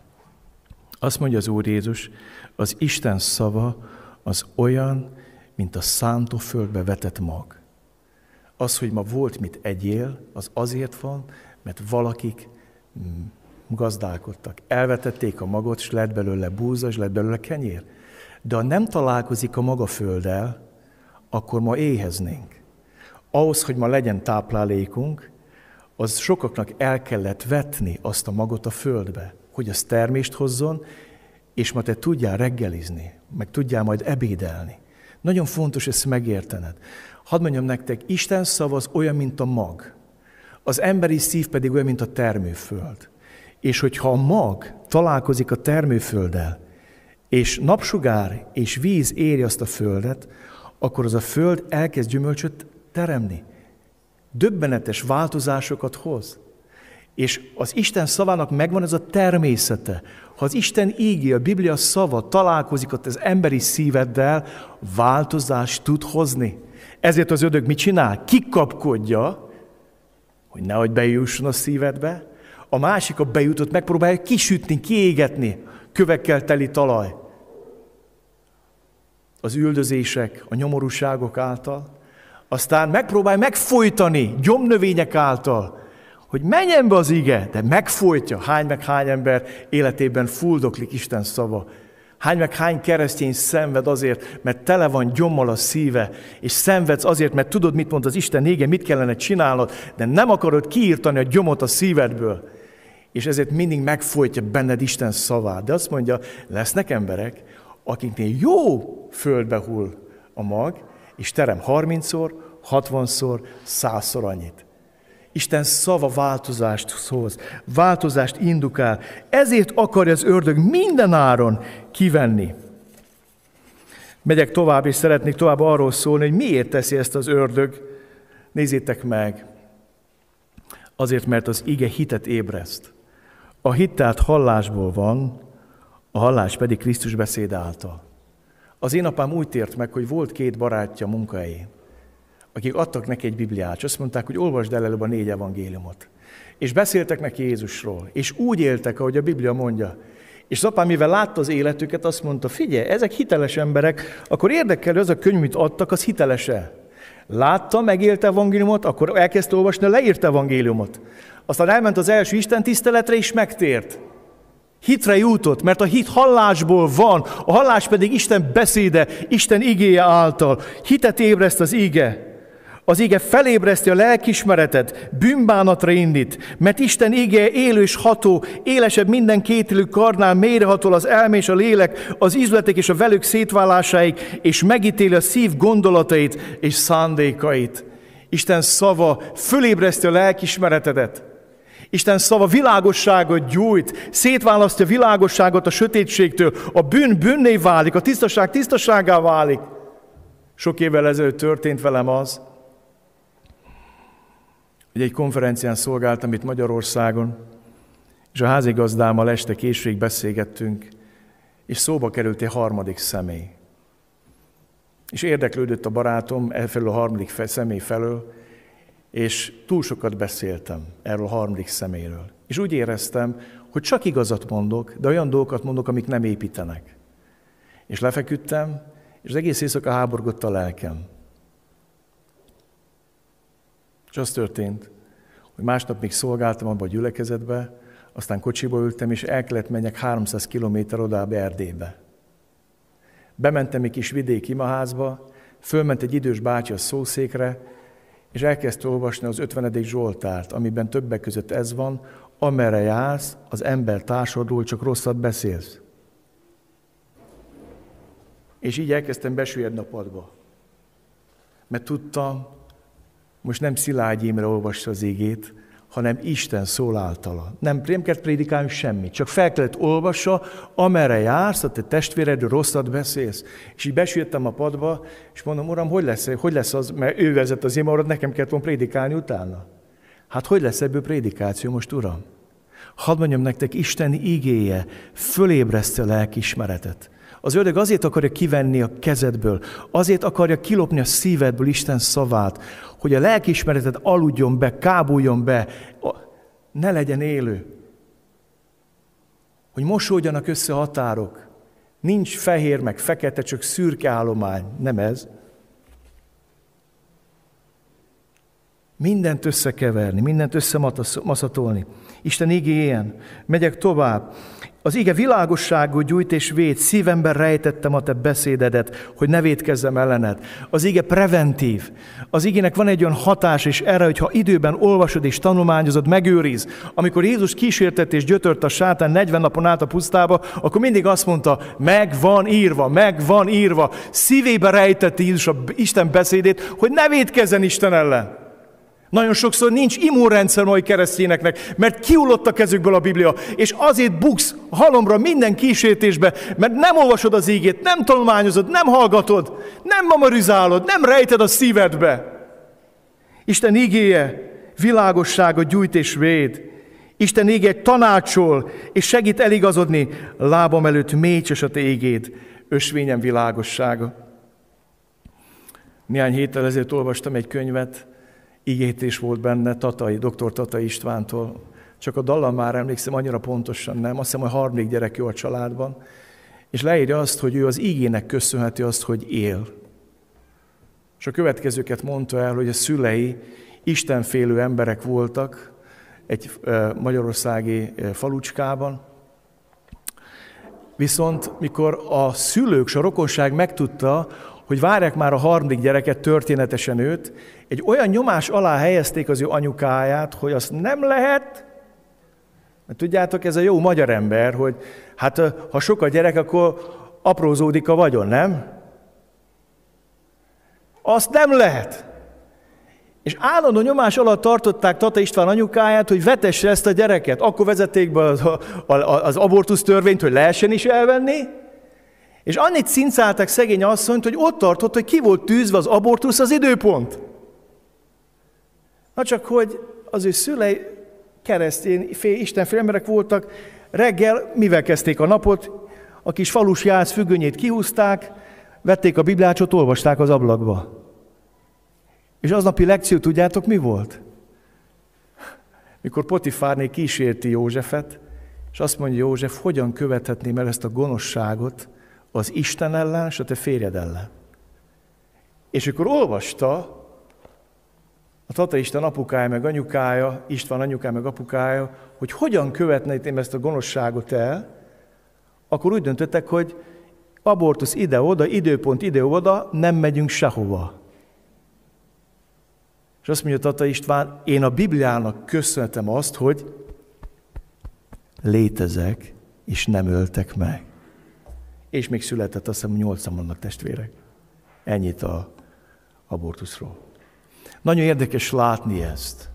Azt mondja az Úr Jézus, az Isten szava az olyan, mint a szántó földbe vetett mag. Az, hogy ma volt mit egyél, az azért van, mert valakik mm, gazdálkodtak. Elvetették a magot, és lett belőle búza, és lett belőle kenyér. De ha nem találkozik a maga földdel, akkor ma éheznénk. Ahhoz, hogy ma legyen táplálékunk, az sokaknak el kellett vetni azt a magot a földbe, hogy az termést hozzon, és ma te tudjál reggelizni, meg tudjál majd ebédelni. Nagyon fontos ezt megértened. Hadd mondjam nektek, Isten szava az olyan, mint a mag. Az emberi szív pedig olyan, mint a termőföld. És hogyha a mag találkozik a termőfölddel, és napsugár és víz éri azt a földet, akkor az a föld elkezd gyümölcsöt teremni. Döbbenetes változásokat hoz. És az Isten szavának megvan ez a természete. Ha az Isten ígé, a Biblia szava találkozik ott az emberi szíveddel, változást tud hozni. Ezért az ödög mit csinál? Kikapkodja, hogy nehogy bejusson a szívedbe, a másik a bejutott megpróbálja kisütni, kiégetni kövekkel teli talaj. Az üldözések, a nyomorúságok által, aztán megpróbálj megfojtani gyomnövények által, hogy menjen be az ige, de megfojtja. Hány meg hány ember életében fuldoklik Isten szava. Hány meg hány keresztény szenved azért, mert tele van gyommal a szíve, és szenvedsz azért, mert tudod, mit mond az Isten ége, mit kellene csinálnod, de nem akarod kiírtani a gyomot a szívedből. És ezért mindig megfojtja benned Isten szavát. De azt mondja, lesznek emberek, akiknél jó földbe hull a mag, és terem 30-szor, 60-szor, 100-szor annyit. Isten szava változást hoz, változást indukál. Ezért akarja az ördög minden áron kivenni. Megyek tovább, és szeretnék tovább arról szólni, hogy miért teszi ezt az ördög. Nézzétek meg. Azért, mert az ige hitet ébreszt. A hit tehát hallásból van, a hallás pedig Krisztus beszéd által. Az én apám úgy tért meg, hogy volt két barátja munkahelyén, akik adtak neki egy Bibliát, és azt mondták, hogy olvasd el előbb a négy evangéliumot. És beszéltek neki Jézusról, és úgy éltek, ahogy a Biblia mondja. És az apám, mivel látta az életüket, azt mondta, figyelj, ezek hiteles emberek, akkor érdekel, hogy az a könyv, amit adtak, az hiteles-e? Látta, megélte evangéliumot, akkor elkezdte olvasni a leírt evangéliumot. Aztán elment az első Isten tiszteletre, és megtért. Hitre jutott, mert a hit hallásból van, a hallás pedig Isten beszéde, Isten igéje által. Hitet ébreszt az ige. Az ige felébreszti a lelkismeretet, bűnbánatra indít, mert Isten ige élő és ható, élesebb minden kétélű karnál, mélyrehatol az elme és a lélek, az izületek és a velük szétválásáig, és megítéli a szív gondolatait és szándékait. Isten szava fölébreszti a lelkismeretedet. Isten szava világosságot gyújt, szétválasztja világosságot a sötétségtől, a bűn bűnné válik, a tisztaság tisztaságá válik. Sok évvel ezelőtt történt velem az, hogy egy konferencián szolgáltam itt Magyarországon, és a házigazdámmal este későig beszélgettünk, és szóba került egy harmadik személy. És érdeklődött a barátom elfelől a harmadik személy felől, és túl sokat beszéltem erről a harmadik szeméről. És úgy éreztem, hogy csak igazat mondok, de olyan dolgokat mondok, amik nem építenek. És lefeküdtem, és az egész éjszaka háborgott a lelkem. És az történt, hogy másnap még szolgáltam abban a gyülekezetbe, Aztán kocsiba ültem, és el kellett menjek 300 kilométer odább Erdélybe. Bementem egy kis vidéki imaházba, fölment egy idős bácsi a szószékre, és elkezdte olvasni az 50. Zsoltárt, amiben többek között ez van, amerre jársz, az ember társadról csak rosszat beszélsz. És így elkezdtem besüllyedni a padba. Mert tudtam, most nem Szilágy Imre olvassa az égét, hanem Isten szól általa. Nem, nem kellett prédikálni semmit, csak fel kellett olvassa, amerre jársz, a te testvéredről rosszat beszélsz. És így besültem a padba, és mondom, uram, hogy lesz, hogy lesz az, mert ő vezet az imarat, nekem kellett volna prédikálni utána. Hát hogy lesz ebből prédikáció most, uram? Hadd mondjam nektek, Isten igéje fölébreszte a lelkismeretet. Az ördög azért akarja kivenni a kezedből, azért akarja kilopni a szívedből Isten szavát, hogy a lelkiismereted aludjon be, kábuljon be, ne legyen élő. Hogy mosódjanak össze határok. Nincs fehér meg fekete, csak szürke állomány. Nem ez. Mindent összekeverni, mindent összemaszatolni. Isten igéjen. Megyek tovább. Az ige világosságot gyújt és véd, szívemben rejtettem a te beszédedet, hogy ne védkezzem ellened. Az ige preventív. Az igének van egy olyan hatás és erre, hogy ha időben olvasod és tanulmányozod, megőriz. Amikor Jézus kísértett és gyötört a sátán 40 napon át a pusztába, akkor mindig azt mondta, meg van írva, meg van írva. Szívébe rejtette Jézus a Isten beszédét, hogy ne védkezzen Isten ellen. Nagyon sokszor nincs immunrendszer mai keresztényeknek, mert kiullott a kezükből a Biblia, és azért buksz halomra minden kísértésbe, mert nem olvasod az ígét, nem tanulmányozod, nem hallgatod, nem mamorizálod, nem rejted a szívedbe. Isten ígéje világosságot gyújt és véd. Isten ígéje tanácsol, és segít eligazodni lábam előtt mécses a te ígéd, ösvényem világossága. Néhány héttel ezért olvastam egy könyvet, igétés volt benne Tatai, dr. Tatai Istvántól. Csak a dallam már emlékszem, annyira pontosan nem. Azt hiszem, hogy harmadik gyerek jó a családban. És leírja azt, hogy ő az igének köszönheti azt, hogy él. És a következőket mondta el, hogy a szülei istenfélő emberek voltak egy magyarországi falucskában, Viszont mikor a szülők, a rokonság megtudta, hogy várják már a harmadik gyereket, történetesen őt, egy olyan nyomás alá helyezték az ő anyukáját, hogy azt nem lehet, mert tudjátok, ez a jó magyar ember, hogy hát ha sok a gyerek, akkor aprózódik a vagyon, nem? Azt nem lehet. És állandó nyomás alatt tartották Tata István anyukáját, hogy vetesse ezt a gyereket. Akkor vezették be az, az abortusz törvényt, hogy lehessen is elvenni, és annyit cincáltak szegény asszonyt, hogy ott tartott, hogy ki volt tűzve az abortusz az időpont. Na csak, hogy az ő szülei keresztény, fél, istenfél emberek voltak, reggel mivel kezdték a napot, a kis falus jász függönyét kihúzták, vették a Bibliácsot, olvasták az ablakba. És aznapi lekció tudjátok mi volt? Mikor Potifárné kísérti Józsefet, és azt mondja József, hogyan követhetném el ezt a gonoszságot, az Isten ellen és a te férjed ellen. És akkor olvasta a Tata Isten apukája meg anyukája, István anyukája meg apukája, hogy hogyan követném ezt a gonoszságot el, akkor úgy döntöttek, hogy abortusz ide-oda, időpont ide-oda, nem megyünk sehova. És azt mondja Tata István, én a Bibliának köszönhetem azt, hogy létezek, és nem öltek meg és még született, azt hiszem, nyolcan vannak testvérek. Ennyit a abortuszról. Nagyon érdekes látni ezt.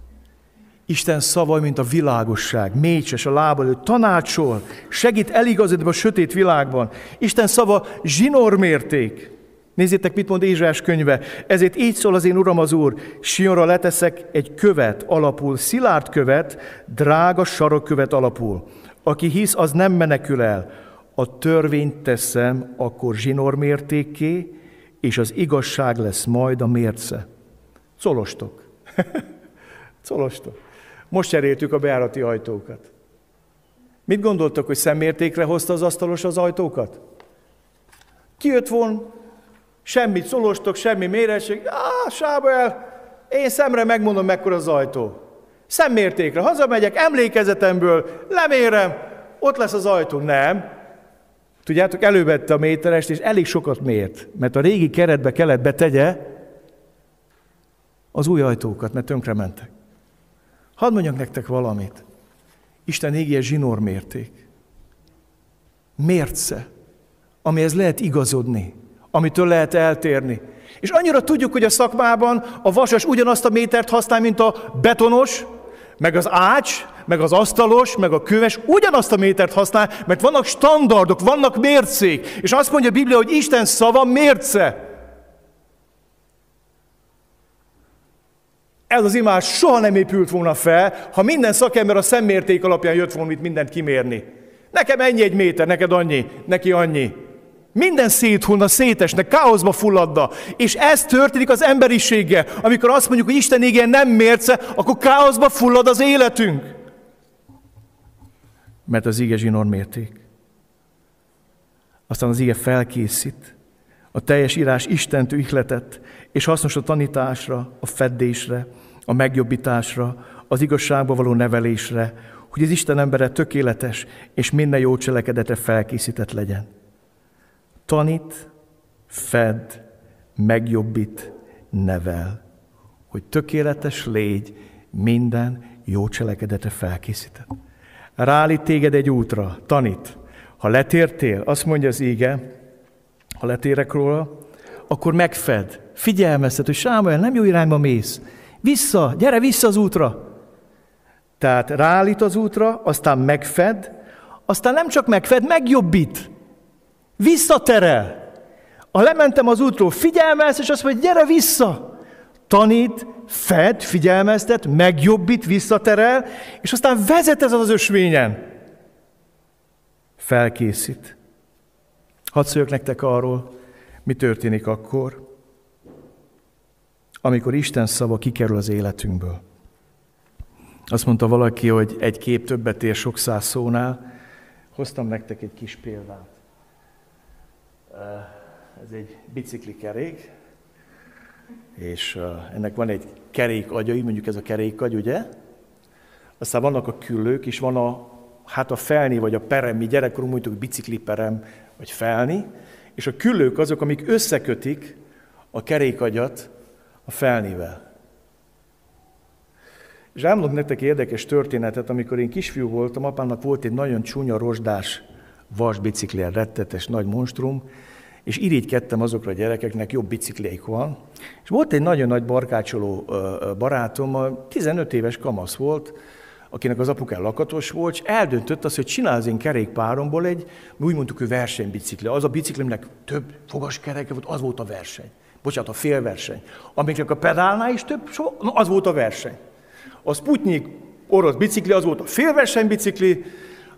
Isten szava, mint a világosság, mécses a lába előtt, tanácsol, segít eligazodni a sötét világban. Isten szava zsinormérték. Nézzétek, mit mond Ézsás könyve. Ezért így szól az én Uram az Úr, Sionra leteszek egy követ alapul, szilárd követ, drága sarokkövet alapul. Aki hisz, az nem menekül el a törvényt teszem akkor zsinormértéké, és az igazság lesz majd a mérce. Colostok. Colostok. Most cseréltük a bejárati ajtókat. Mit gondoltok, hogy szemmértékre hozta az asztalos az ajtókat? Kijött volna, semmi szolostok, semmi méretség, á, sába el, én szemre megmondom, mekkora az ajtó. Szemmértékre. Hazamegyek, emlékezetemből, lemérem, ott lesz az ajtó. Nem. Tudjátok, elővette a méterest, és elég sokat mért, mert a régi keretbe kellett betegye az új ajtókat, mert tönkre mentek. Hadd mondjak nektek valamit. Isten égie zsinór mérték. Mérce, amihez lehet igazodni, amitől lehet eltérni. És annyira tudjuk, hogy a szakmában a vasas ugyanazt a métert használ, mint a betonos, meg az ács, meg az asztalos, meg a köves ugyanazt a métert használ, mert vannak standardok, vannak mércék. És azt mondja a Biblia, hogy Isten szava mérce. Ez az imás soha nem épült volna fel, ha minden szakember a szemmérték alapján jött volna itt mindent kimérni. Nekem ennyi egy méter, neked annyi, neki annyi. Minden széthullna, szétesne, káoszba fulladna. És ez történik az emberiséggel. Amikor azt mondjuk, hogy Isten igen nem mérce, akkor káoszba fullad az életünk. Mert az ige zsinór mérték. Aztán az ige felkészít. A teljes írás Istentől ihletett, és hasznos a tanításra, a feddésre, a megjobbításra, az igazságba való nevelésre, hogy az Isten embere tökéletes és minden jó cselekedetre felkészített legyen. Tanít, fed, megjobbít, nevel, hogy tökéletes légy, minden jó cselekedetre felkészített. Ráállít téged egy útra, tanít. Ha letértél, azt mondja az ége, ha letérek róla, akkor megfed, figyelmeztet, hogy Sámuel, nem jó irányba mész. Vissza, gyere vissza az útra. Tehát ráállít az útra, aztán megfed, aztán nem csak megfed, megjobbít. Visszaterel. Ha lementem az útról, figyelmez, és azt mondja, gyere vissza. Tanít, fed, figyelmeztet, megjobbít, visszaterel, és aztán vezet ez az ösvényen. Felkészít. Hadd szóljak nektek arról, mi történik akkor, amikor Isten szava kikerül az életünkből. Azt mondta valaki, hogy egy kép többet ér sok száz szónál. Hoztam nektek egy kis példát. Ez egy biciklikerék, és ennek van egy kerék agyai, mondjuk ez a kerékagy, ugye? Aztán vannak a küllők, és van a, hát a felni, vagy a perem, mi gyerekkorunk mondjuk bicikliperem, vagy felni, és a küllők azok, amik összekötik a kerékagyat a felnivel. És elmondok nektek érdekes történetet, amikor én kisfiú voltam, apámnak volt egy nagyon csúnya rozsdás vasbicikli, rettetes nagy monstrum, és irigykedtem azokra a gyerekeknek, jobb biciklék van. És volt egy nagyon nagy barkácsoló barátom, 15 éves kamasz volt, akinek az apukán lakatos volt, és eldöntött azt, hogy csinál az én kerékpáromból egy, mi úgy mondtuk, hogy versenybicikli. Az a biciklimnek több fogaskereke volt, az volt a verseny. Bocsánat, a félverseny. Amiknek a pedálnál is több, az volt a verseny. A Sputnik orosz bicikli, az volt a félversenybicikli,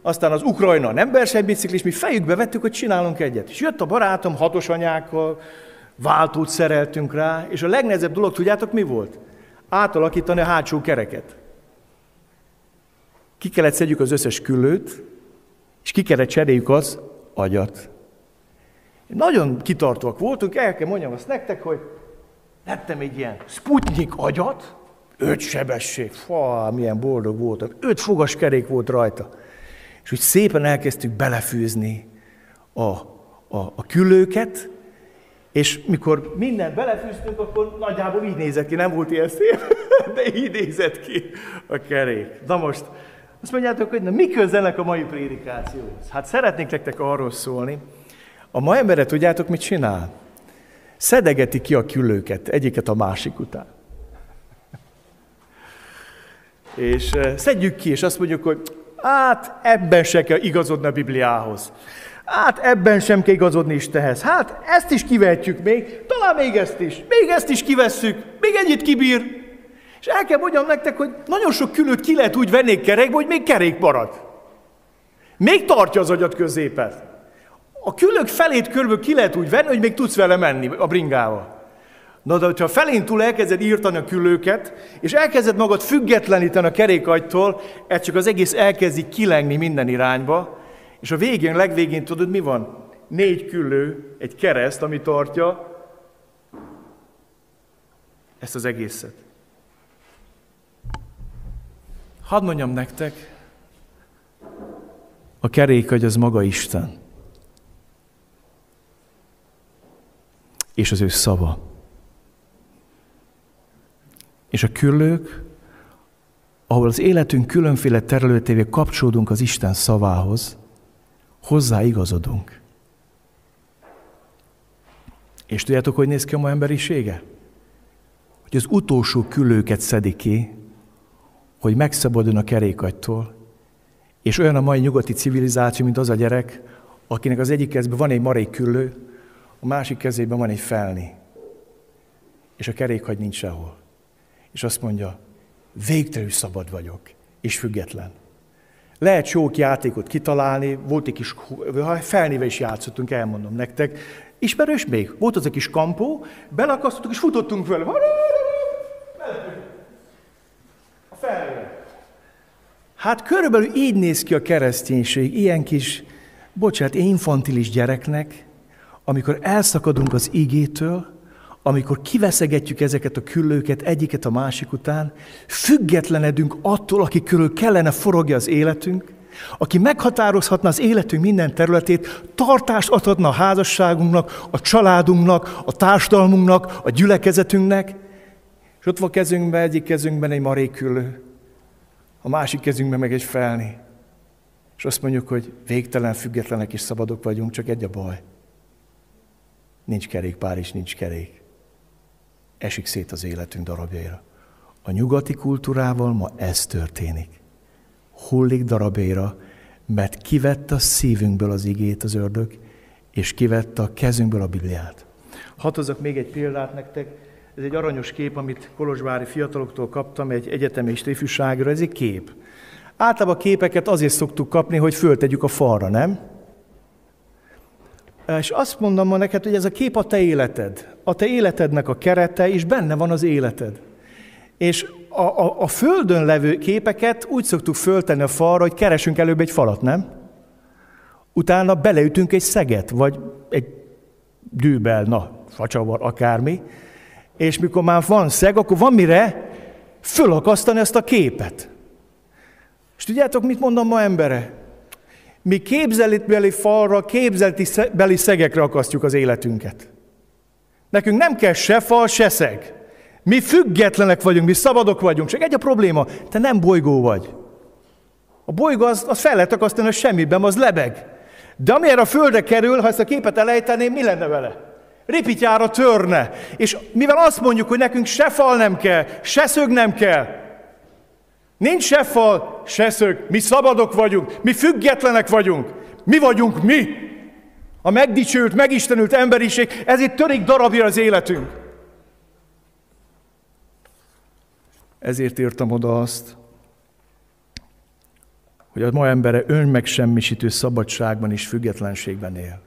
aztán az Ukrajna nem versenybicikli, és mi fejükbe vettük, hogy csinálunk egyet. És jött a barátom hatos anyákkal, váltót szereltünk rá, és a legnehezebb dolog, tudjátok mi volt? Átalakítani a hátsó kereket. Ki kellett szedjük az összes küllőt, és ki kellett cseréljük az agyat. Nagyon kitartóak voltunk, el kell mondjam azt nektek, hogy lettem egy ilyen Sputnik agyat, öt sebesség, fa, milyen boldog voltam, öt fogaskerék volt rajta. És úgy szépen elkezdtük belefűzni a, a, a küllőket, és mikor mindent belefűztünk, akkor nagyjából így nézett ki, nem volt ilyen szép, de így nézett ki a kerék. Na most, azt mondjátok, hogy na mi közelnek a mai prédikációhoz? Hát szeretnék nektek arról szólni, a ma embere tudjátok, mit csinál? Szedegeti ki a küllőket, egyiket a másik után. És szedjük ki, és azt mondjuk, hogy hát ebben se kell igazodni a Bibliához. Hát ebben sem kell igazodni Istenhez. Hát ezt is kivetjük még, talán még ezt is, még ezt is kivesszük, még ennyit kibír. És el kell mondjam nektek, hogy nagyon sok külőt ki lehet úgy venni kerekbe, hogy még kerék marad. Még tartja az agyat középet. A külök felét körülbelül ki lehet úgy venni, hogy még tudsz vele menni a bringával. Na de hogyha felén túl elkezded írtani a külőket, és elkezded magad függetleníteni a kerékagytól, ez csak az egész elkezdi kilengni minden irányba, és a végén, legvégén tudod, mi van? Négy küllő, egy kereszt, ami tartja ezt az egészet. Hadd mondjam nektek, a kerékagy az maga Isten. És az ő szava. És a küllők, ahol az életünk különféle területévé kapcsolódunk az Isten szavához, hozzá igazodunk. És tudjátok, hogy néz ki a ma emberisége? Hogy az utolsó küllőket szedi ki, hogy megszabaduljon a kerékagytól, és olyan a mai nyugati civilizáció, mint az a gyerek, akinek az egyik kezben van egy marék küllő, a másik kezében van egy felni. És a kerékhagy nincs sehol. És azt mondja, végtelenül szabad vagyok, és független. Lehet sok játékot kitalálni, volt egy kis, felnéve is játszottunk, elmondom nektek. Ismerős még? Volt az a kis kampó, belakasztottuk és futottunk vele. A felnéve. Hát körülbelül így néz ki a kereszténység, ilyen kis, bocsánat, infantilis gyereknek, amikor elszakadunk az igétől, amikor kiveszegetjük ezeket a küllőket egyiket a másik után, függetlenedünk attól, aki körül kellene forogja az életünk, aki meghatározhatna az életünk minden területét, tartást adhatna a házasságunknak, a családunknak, a társadalmunknak, a gyülekezetünknek, és ott van kezünkben, egyik kezünkben egy maréküllő, a másik kezünkben meg egy felni. És azt mondjuk, hogy végtelen függetlenek és szabadok vagyunk, csak egy a baj. Nincs kerékpár és nincs kerék. Esik szét az életünk darabjaira. A nyugati kultúrával ma ez történik. Hullik darabjaira, mert kivette a szívünkből az igét az ördög, és kivette a kezünkből a Bibliát. Hadd még egy példát nektek. Ez egy aranyos kép, amit kolozsvári fiataloktól kaptam egy egyetemi ifjúságra. Ez egy kép. Általában a képeket azért szoktuk kapni, hogy föltegyük a falra, nem? És azt mondom ma neked, hogy ez a kép a te életed. A te életednek a kerete, és benne van az életed. És a, a, a földön levő képeket úgy szoktuk föltenni a falra, hogy keresünk előbb egy falat, nem? Utána beleütünk egy szeget, vagy egy dűbel, na, facsavar, akármi, és mikor már van szeg, akkor van mire fölakasztani ezt a képet. És tudjátok, mit mondom ma embere? Mi képzelitbeli falra, képzeleti szegekre akasztjuk az életünket. Nekünk nem kell se fal, se szeg. Mi függetlenek vagyunk, mi szabadok vagyunk. Csak egy a probléma, te nem bolygó vagy. A bolygó az, az fel lehet akasztani a semmiben, az lebeg. De amire a földre kerül, ha ezt a képet elejteném, mi lenne vele? ripityára törne. És mivel azt mondjuk, hogy nekünk se fal nem kell, se szög nem kell, nincs se fal, se szög, mi szabadok vagyunk, mi függetlenek vagyunk, mi vagyunk mi. A megdicsült, megistenült emberiség, ezért törik darabja az életünk. Ezért írtam oda azt, hogy a ma embere önmegsemmisítő szabadságban és függetlenségben él.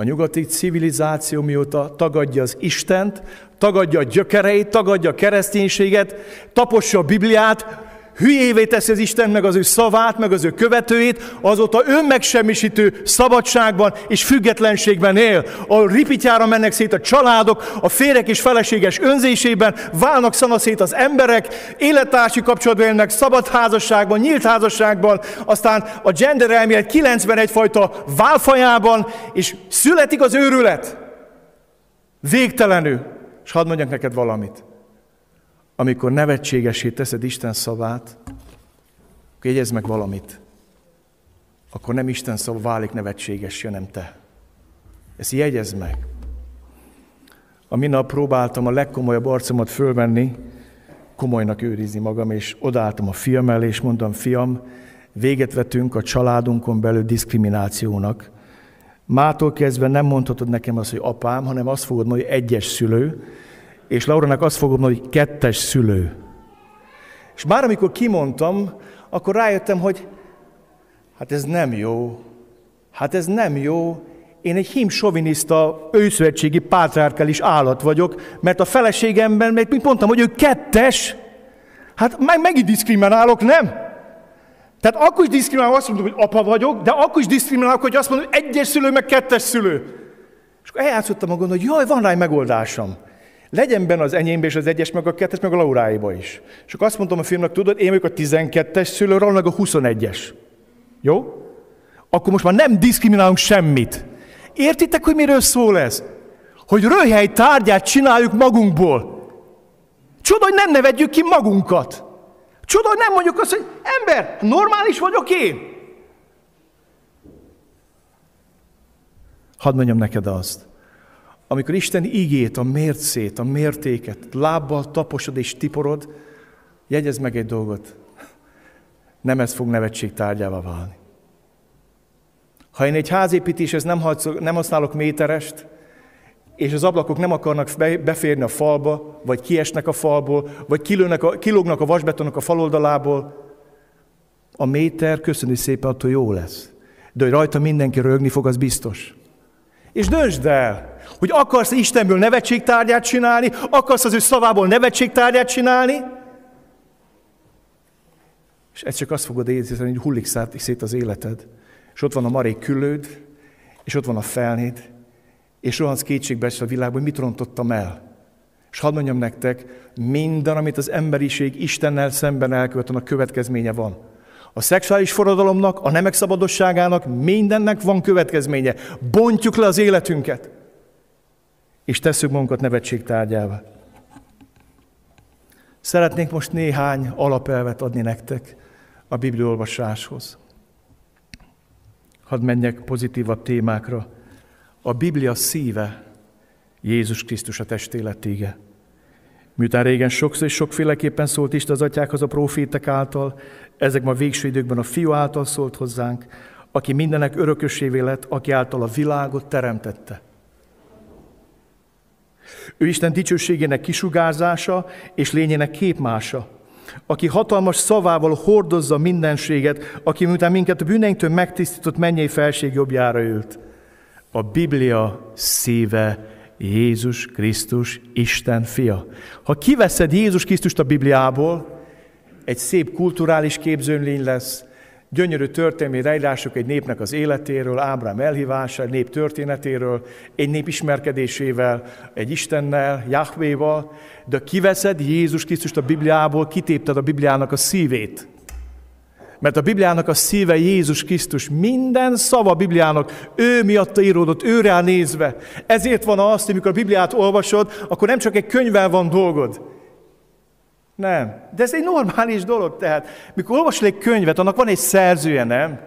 A nyugati civilizáció mióta tagadja az Istent, tagadja a gyökereit, tagadja a kereszténységet, tapossa a Bibliát, hülyévé teszi az Isten meg az ő szavát, meg az ő követőit, azóta önmegsemmisítő szabadságban és függetlenségben él. A ripityára mennek szét a családok, a férek és feleséges önzésében, válnak szanaszét az emberek, élettársi kapcsolatban élnek, szabad házasságban, nyílt házasságban, aztán a gender elmélet 91 fajta válfajában, és születik az őrület. Végtelenül. És hadd mondjak neked valamit amikor nevetségesé teszed Isten szavát, akkor jegyezd meg valamit. Akkor nem Isten szava válik nevetséges, hanem te. Ezt jegyezd meg. A minap próbáltam a legkomolyabb arcomat fölvenni, komolynak őrizni magam, és odálltam a fiam elé, és mondtam, fiam, véget vetünk a családunkon belül diszkriminációnak. Mától kezdve nem mondhatod nekem azt, hogy apám, hanem azt fogod mondani, hogy egyes szülő, és Lauranak azt fogom mondani, hogy kettes szülő. És már amikor kimondtam, akkor rájöttem, hogy hát ez nem jó. Hát ez nem jó. Én egy himsoviniszta, őszövetségi is állat vagyok, mert a feleségemben, még mint mondtam, hogy ő kettes, hát meg, megint diszkriminálok, nem? Tehát akkor is diszkriminálok, azt mondom, hogy apa vagyok, de akkor is diszkriminálok, hogy azt mondom, hogy egyes szülő, meg kettes szülő. És akkor eljátszottam magam, hogy jaj, van rá egy megoldásom. Legyen benne az enyémbe és az egyes, meg a kettes, meg a Lauráiba is. És akkor azt mondtam a filmnek, tudod, én vagyok a 12-es szülő, meg a 21-es. Jó? Akkor most már nem diszkriminálunk semmit. Értitek, hogy miről szól ez? Hogy röhely tárgyát csináljuk magunkból. Csoda, hogy nem nevedjük ki magunkat. Csoda, hogy nem mondjuk azt, hogy ember, normális vagyok én. Hadd mondjam neked azt, amikor Isten igét, a mércét, a mértéket, lábbal taposod és tiporod, jegyez meg egy dolgot. Nem ez fog nevetség tárgyává válni. Ha én egy házépítéshez nem, nem használok méterest, és az ablakok nem akarnak beférni a falba, vagy kiesnek a falból, vagy kilőnek a, kilógnak a vasbetonok a faloldalából, a méter, köszöni szépen, attól jó lesz. De hogy rajta mindenki rögni fog, az biztos. És döntsd el, hogy akarsz Istenből nevetségtárgyát csinálni, akarsz az ő szavából nevetségtárgyát csinálni, és ez csak azt fogod érezni, hogy hullik szét az életed. És ott van a marék küllőd, és ott van a felnéd, és rohansz kétségbe a világban, hogy mit rontottam el. És hadd mondjam nektek, minden, amit az emberiség Istennel szemben elkövet, a következménye van. A szexuális forradalomnak, a nemek szabadosságának mindennek van következménye. Bontjuk le az életünket, és tesszük magunkat nevetség tárgyává. Szeretnék most néhány alapelvet adni nektek a bibliolvasáshoz. Hadd menjek pozitívabb témákra. A Biblia szíve Jézus Krisztus a testéletége. Miután régen sokszor és sokféleképpen szólt Isten az atyákhoz a profétek által, ezek ma végső időkben a fiú által szólt hozzánk, aki mindenek örökösévé lett, aki által a világot teremtette. Ő Isten dicsőségének kisugárzása és lényének képmása, aki hatalmas szavával hordozza mindenséget, aki miután minket a bűneinktől megtisztított mennyei felség jobbjára ült. A Biblia szíve Jézus Krisztus, Isten fia. Ha kiveszed Jézus Krisztust a Bibliából, egy szép kulturális képzőnlény lesz, gyönyörű történelmi rejlások egy népnek az életéről, Ábrám elhívása, egy nép történetéről, egy nép ismerkedésével, egy Istennel, Jahvéval, de kiveszed Jézus Krisztust a Bibliából, kitépted a Bibliának a szívét. Mert a Bibliának a szíve Jézus Krisztus, minden szava Bibliának, ő miatta íródott, őre nézve. Ezért van az, hogy amikor a Bibliát olvasod, akkor nem csak egy könyvvel van dolgod, nem. De ez egy normális dolog. Tehát, mikor olvasol egy könyvet, annak van egy szerzője, nem?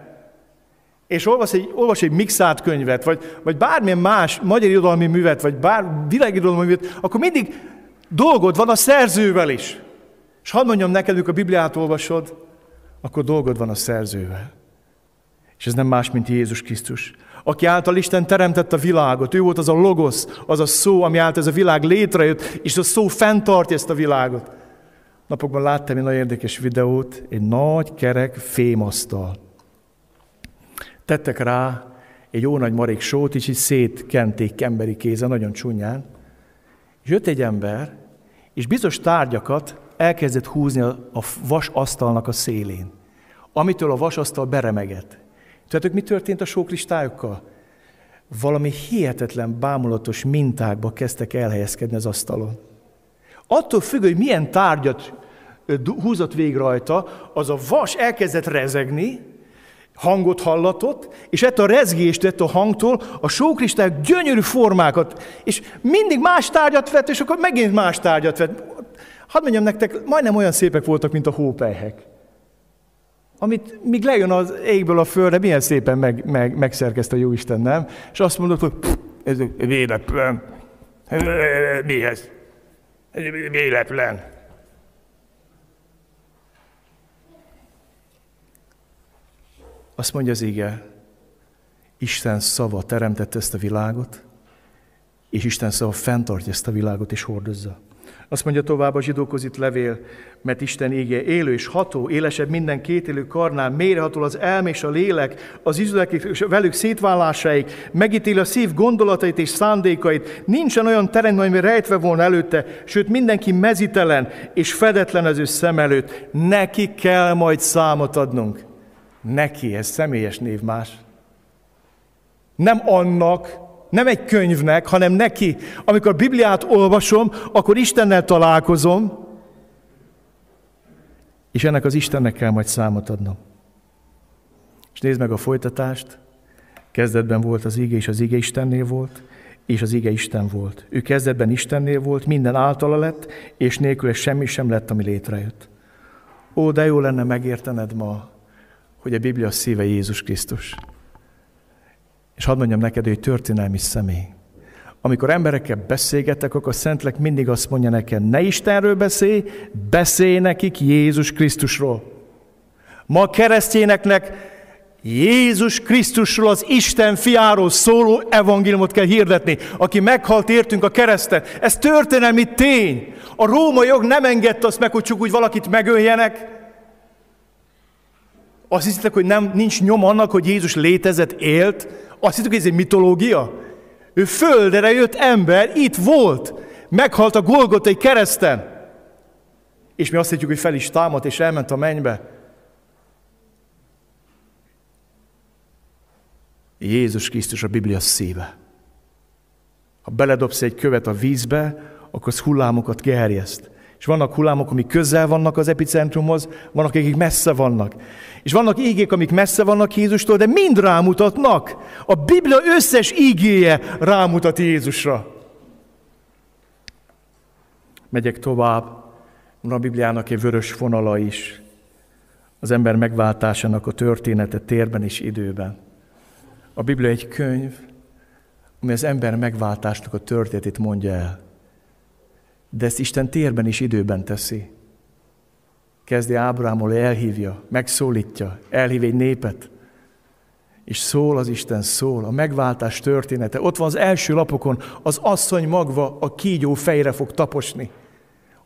És olvas egy, olvas egy mixált könyvet, vagy, vagy bármilyen más magyar irodalmi művet, vagy bár világirodalmi művet, akkor mindig dolgod van a szerzővel is. És hadd mondjam neked, amikor a Bibliát olvasod, akkor dolgod van a szerzővel. És ez nem más, mint Jézus Krisztus, aki által Isten teremtett a világot. Ő volt az a logosz, az a szó, ami által ez a világ létrejött, és a szó fenntartja ezt a világot. Napokban láttam egy nagyon érdekes videót, egy nagy kerek fémasztal. Tettek rá egy jó nagy marék sót, és így szétkenték emberi kéze, nagyon csúnyán. Jött egy ember, és bizonyos tárgyakat elkezdett húzni a vasasztalnak a szélén, amitől a vasasztal beremegett. Tudjátok, mi történt a sókristályokkal? Valami hihetetlen, bámulatos mintákba kezdtek elhelyezkedni az asztalon. Attól függ, hogy milyen tárgyat húzott végig rajta, az a vas elkezdett rezegni, hangot hallatott, és ettől a rezgést, ettől a hangtól a sókristák gyönyörű formákat, és mindig más tárgyat vett, és akkor megint más tárgyat vett. Hadd mondjam nektek, majdnem olyan szépek voltak, mint a hópelyhek. Amit míg lejön az égből a földre, milyen szépen meg, meg, megszerkezt a Jóisten, nem? És azt mondod, hogy ez véletlen. Mi ez? Véletlen. Azt mondja az ige, Isten szava teremtette ezt a világot, és Isten szava fenntartja ezt a világot és hordozza. Azt mondja tovább a zsidókhoz itt levél, mert Isten ége élő és ható, élesebb minden kétélő karnál, mélyreható az elme és a lélek, az izületek és velük szétválásáig, megítéli a szív gondolatait és szándékait, nincsen olyan terem, ami rejtve volna előtte, sőt mindenki mezitelen és fedetlen az ő szem előtt. Neki kell majd számot adnunk. Neki, ez személyes név más. Nem annak, Nem egy könyvnek, hanem neki. Amikor Bibliát olvasom, akkor Istennel találkozom, és ennek az Istennek kell majd számot adnom. És nézd meg a folytatást. Kezdetben volt az ige, és az ige Istennél volt, és az ige Isten volt. Ő kezdetben Istennél volt, minden általa lett, és nélküle semmi sem lett, ami létrejött. Ó, de jó lenne megértened ma, hogy a Biblia szíve Jézus Krisztus. És hadd mondjam neked, hogy történelmi személy. Amikor emberekkel beszélgetek, akkor Szentlek mindig azt mondja nekem, ne Istenről beszélj, beszélj nekik Jézus Krisztusról. Ma a keresztényeknek Jézus Krisztusról, az Isten fiáról szóló evangéliumot kell hirdetni, aki meghalt értünk a kereszten. Ez történelmi tény. A római jog nem engedte azt meg, hogy csak úgy valakit megöljenek. Azt hiszitek, hogy nem, nincs nyom annak, hogy Jézus létezett, élt? Azt hiszitek, hogy ez egy mitológia? Ő földre jött ember, itt volt. Meghalt a Golgotai kereszten. És mi azt hitjük, hogy fel is támadt, és elment a mennybe. Jézus Krisztus a Biblia szíve. Ha beledobsz egy követ a vízbe, akkor az hullámokat gerjeszt. És vannak hullámok, amik közel vannak az epicentrumhoz, vannak, akik messze vannak. És vannak ígék, amik messze vannak Jézustól, de mind rámutatnak. A Biblia összes ígéje rámutat Jézusra. Megyek tovább. Van a Bibliának egy vörös vonala is. Az ember megváltásának a története térben és időben. A Biblia egy könyv, ami az ember megváltásnak a történetét mondja el. De ezt Isten térben és időben teszi. Kezdi Ábrámról, elhívja, megszólítja, elhív egy népet, és szól az Isten, szól, a megváltás története. Ott van az első lapokon, az asszony magva a kígyó fejre fog taposni.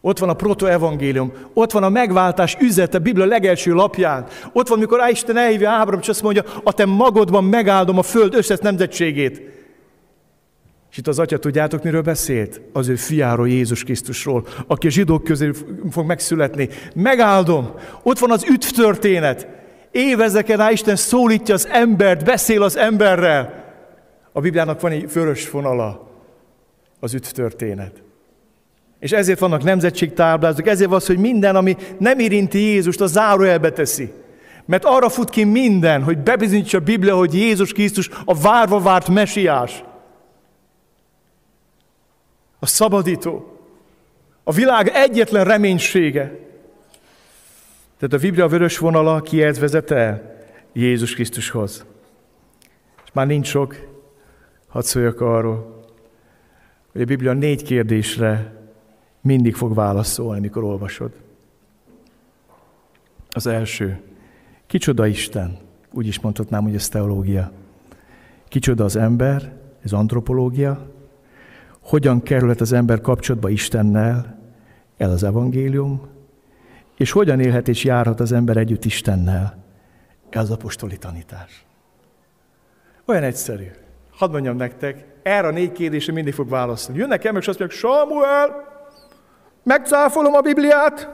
Ott van a protoevangélium, ott van a megváltás üzete, Biblia legelső lapján. Ott van, mikor Isten elhívja Ábram, és azt mondja, a te magodban megáldom a föld összes nemzetségét. És itt az atya, tudjátok, miről beszélt? Az ő fiáról, Jézus Krisztusról, aki a zsidók közé fog megszületni. Megáldom. Ott van az üdv történet. Évezeken rá Isten szólítja az embert, beszél az emberrel. A Bibliának van egy vörös vonala, az üdv történet. És ezért vannak nemzetségtáblázók, ezért van az, hogy minden, ami nem érinti Jézust, a zárójelbe teszi. Mert arra fut ki minden, hogy bebizonyítsa a Biblia, hogy Jézus Krisztus a várva várt mesiás. A szabadító. A világ egyetlen reménysége. Tehát a Biblia vörös vonala kihez vezet el? Jézus Krisztushoz. És már nincs sok, hadd szóljak arról, hogy a Biblia négy kérdésre mindig fog válaszolni, mikor olvasod. Az első, kicsoda Isten? Úgy is mondhatnám, hogy ez teológia. Kicsoda az ember, ez antropológia. Hogyan kerülhet az ember kapcsolatba Istennel? El az evangélium. És hogyan élhet és járhat az ember együtt Istennel? Ez az apostoli tanítás. Olyan egyszerű. Hadd mondjam nektek, erre a négy kérdésre mindig fog válaszolni. Jönnek el, és azt mondják, Samuel, megcáfolom a Bibliát,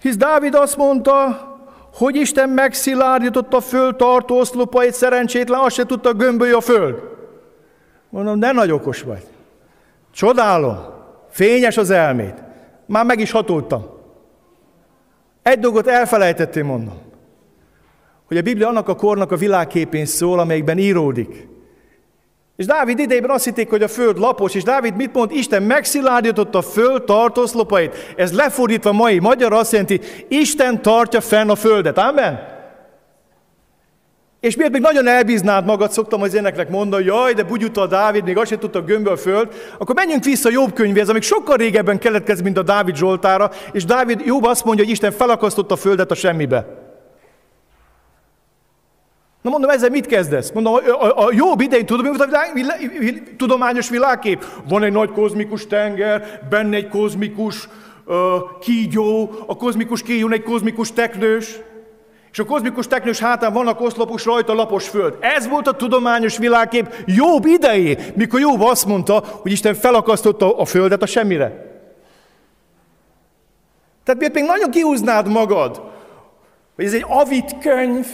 hisz Dávid azt mondta, hogy Isten megszilárdította a föld tartó oszlopait, szerencsétlen, azt se tudta gömbölj a föld. Mondom, de nagy okos vagy. Csodálom, fényes az elmét. Már meg is hatoltam. Egy dolgot elfelejtettél, mondom. Hogy a Biblia annak a kornak a világképén szól, amelyikben íródik. És Dávid idejében azt hitték, hogy a föld lapos, és Dávid mit mond? Isten megszilárdította a föld tartószlopait. Ez lefordítva mai magyar azt jelenti, Isten tartja fenn a földet. Amen? És miért még nagyon elbíznád magad, szoktam az éneknek mondani, jaj, de bugyuta a Dávid, még azt sem tudta gömbbe a föld, akkor menjünk vissza Jobb könyvéhez, amik sokkal régebben keletkezik, mint a Dávid Zsoltára, és Dávid Jobb azt mondja, hogy Isten felakasztotta a földet a semmibe. Na mondom, ezzel mit kezdesz? Mondom, a, a, jobb idején tudom, mi volt a világ, világ, tudományos világkép? Van egy nagy kozmikus tenger, benne egy kozmikus uh, kígyó, a kozmikus kígyón egy kozmikus teknős, és a kozmikus teknős hátán vannak oszlopos, rajta lapos föld. Ez volt a tudományos világkép jobb idejé, mikor Jobb azt mondta, hogy Isten felakasztotta a földet a semmire. Tehát miért még nagyon kiúznád magad, hogy ez egy avit könyv,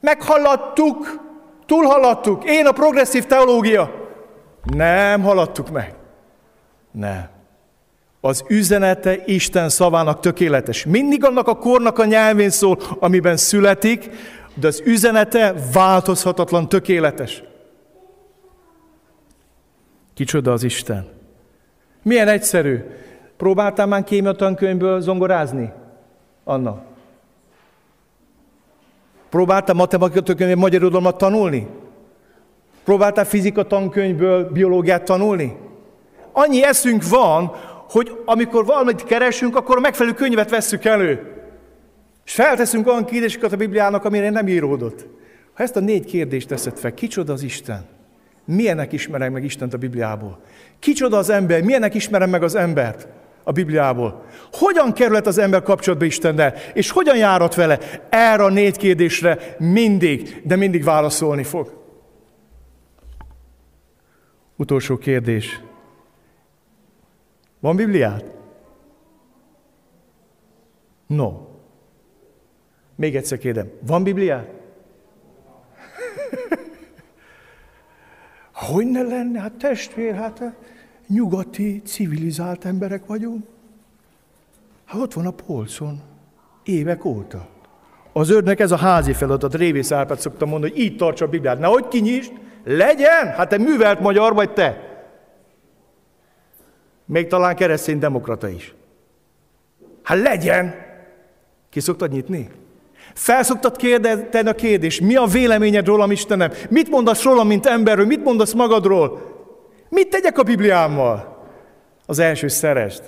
Meghaladtuk, Túlhaladtuk. Én a progresszív teológia. Nem haladtuk meg. Nem. Az üzenete Isten szavának tökéletes. Mindig annak a kornak a nyelvén szól, amiben születik, de az üzenete változhatatlan, tökéletes. Kicsoda az Isten? Milyen egyszerű. Próbáltál már kémia tankönyvből zongorázni? Anna. Próbáltál matematika tankönyvből magyar irodalmat tanulni? Próbáltál fizika tankönyvből biológiát tanulni? Annyi eszünk van, hogy amikor valamit keresünk, akkor megfelelő könyvet vesszük elő. És felteszünk olyan kérdéseket a Bibliának, amire nem íródott. Ha ezt a négy kérdést teszed fel, kicsoda az Isten? Milyenek ismerem meg Istent a Bibliából? Kicsoda az ember? Milyenek ismerem meg az embert a Bibliából? Hogyan kerülhet az ember kapcsolatba Istennel? És hogyan járat vele? Erre a négy kérdésre mindig, de mindig válaszolni fog. Utolsó kérdés. Van Bibliát? No. Még egyszer kérdem, van Bibliát? Hogy ne lenne? Hát testvér, hát eh, nyugati, civilizált emberek vagyunk. Hát ott van a polcon, évek óta. Az őrnek ez a házi feladat, Révész Árpád szokta mondani, hogy így tartsa a Bibliát. Nehogy kinyisd, legyen, hát te művelt magyar vagy te. Még talán keresztény demokrata is. Hát legyen! Ki szoktad nyitni? Felszoktad kérdezni a kérdés, mi a véleményed rólam, Istenem? Mit mondasz rólam, mint emberről? Mit mondasz magadról? Mit tegyek a Bibliámmal? Az első szerest.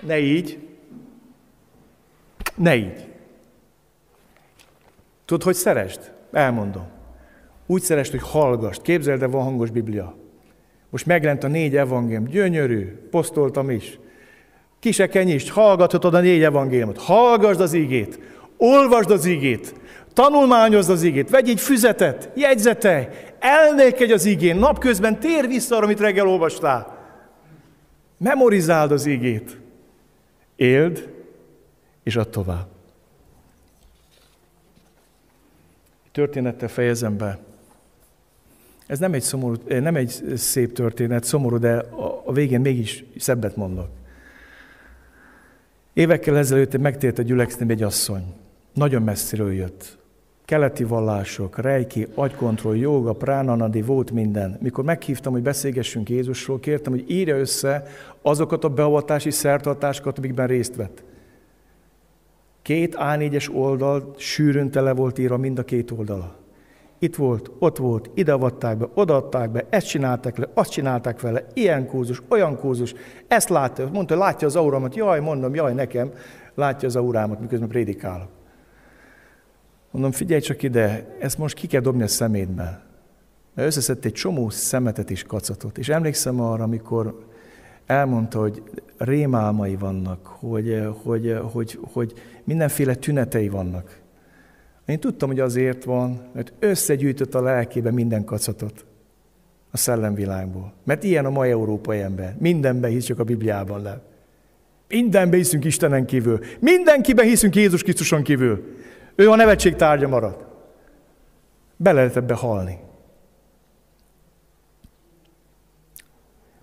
Ne így. Ne így. Tudod, hogy szerest? Elmondom. Úgy szerest, hogy hallgast. Képzeld, de van hangos Biblia. Most meglent a négy evangélium. Gyönyörű. Posztoltam is. Kisekenyist, hallgathatod a négy evangéliumot. Hallgasd az ígét. Olvasd az igét, tanulmányozd az igét, vegyj egy füzetet, jegyzetelj, elnékedj az igén, napközben tér vissza arra, amit reggel olvastál. Memorizáld az igét. Éld, és add tovább. Történettel fejezem be. Ez nem egy, szomorú, eh, nem egy szép történet, szomorú, de a végén mégis szebbet mondok. Évekkel ezelőtt megtért a gyülekszem egy asszony. Nagyon messziről jött. Keleti vallások, rejki, agykontroll, joga, pránanadi, volt minden. Mikor meghívtam, hogy beszélgessünk Jézusról, kértem, hogy írja össze azokat a beavatási szertartásokat, amikben részt vett. Két A4-es oldal sűrűn tele volt írva mind a két oldala. Itt volt, ott volt, ide avatták be, odaadták be, ezt csinálták le, azt csinálták vele, ilyen kúzus, olyan kúzus, ezt látta, mondta, látja az aurámat, jaj, mondom, jaj, nekem, látja az aurámat, miközben prédikálok. Mondom, figyelj csak ide, ezt most ki kell dobni a szemétbe. Mert összeszedte egy csomó szemetet és kacatot. És emlékszem arra, amikor elmondta, hogy rémálmai vannak, hogy, hogy, hogy, hogy mindenféle tünetei vannak. Én tudtam, hogy azért van, mert összegyűjtött a lelkébe minden kacatot a szellemvilágból. Mert ilyen a mai európai ember. Mindenben hisz csak a Bibliában le. Mindenben hiszünk Istenen kívül. Mindenkiben hiszünk Jézus Krisztuson kívül. Ő a nevetség tárgya marad. Bele lehet ebbe halni.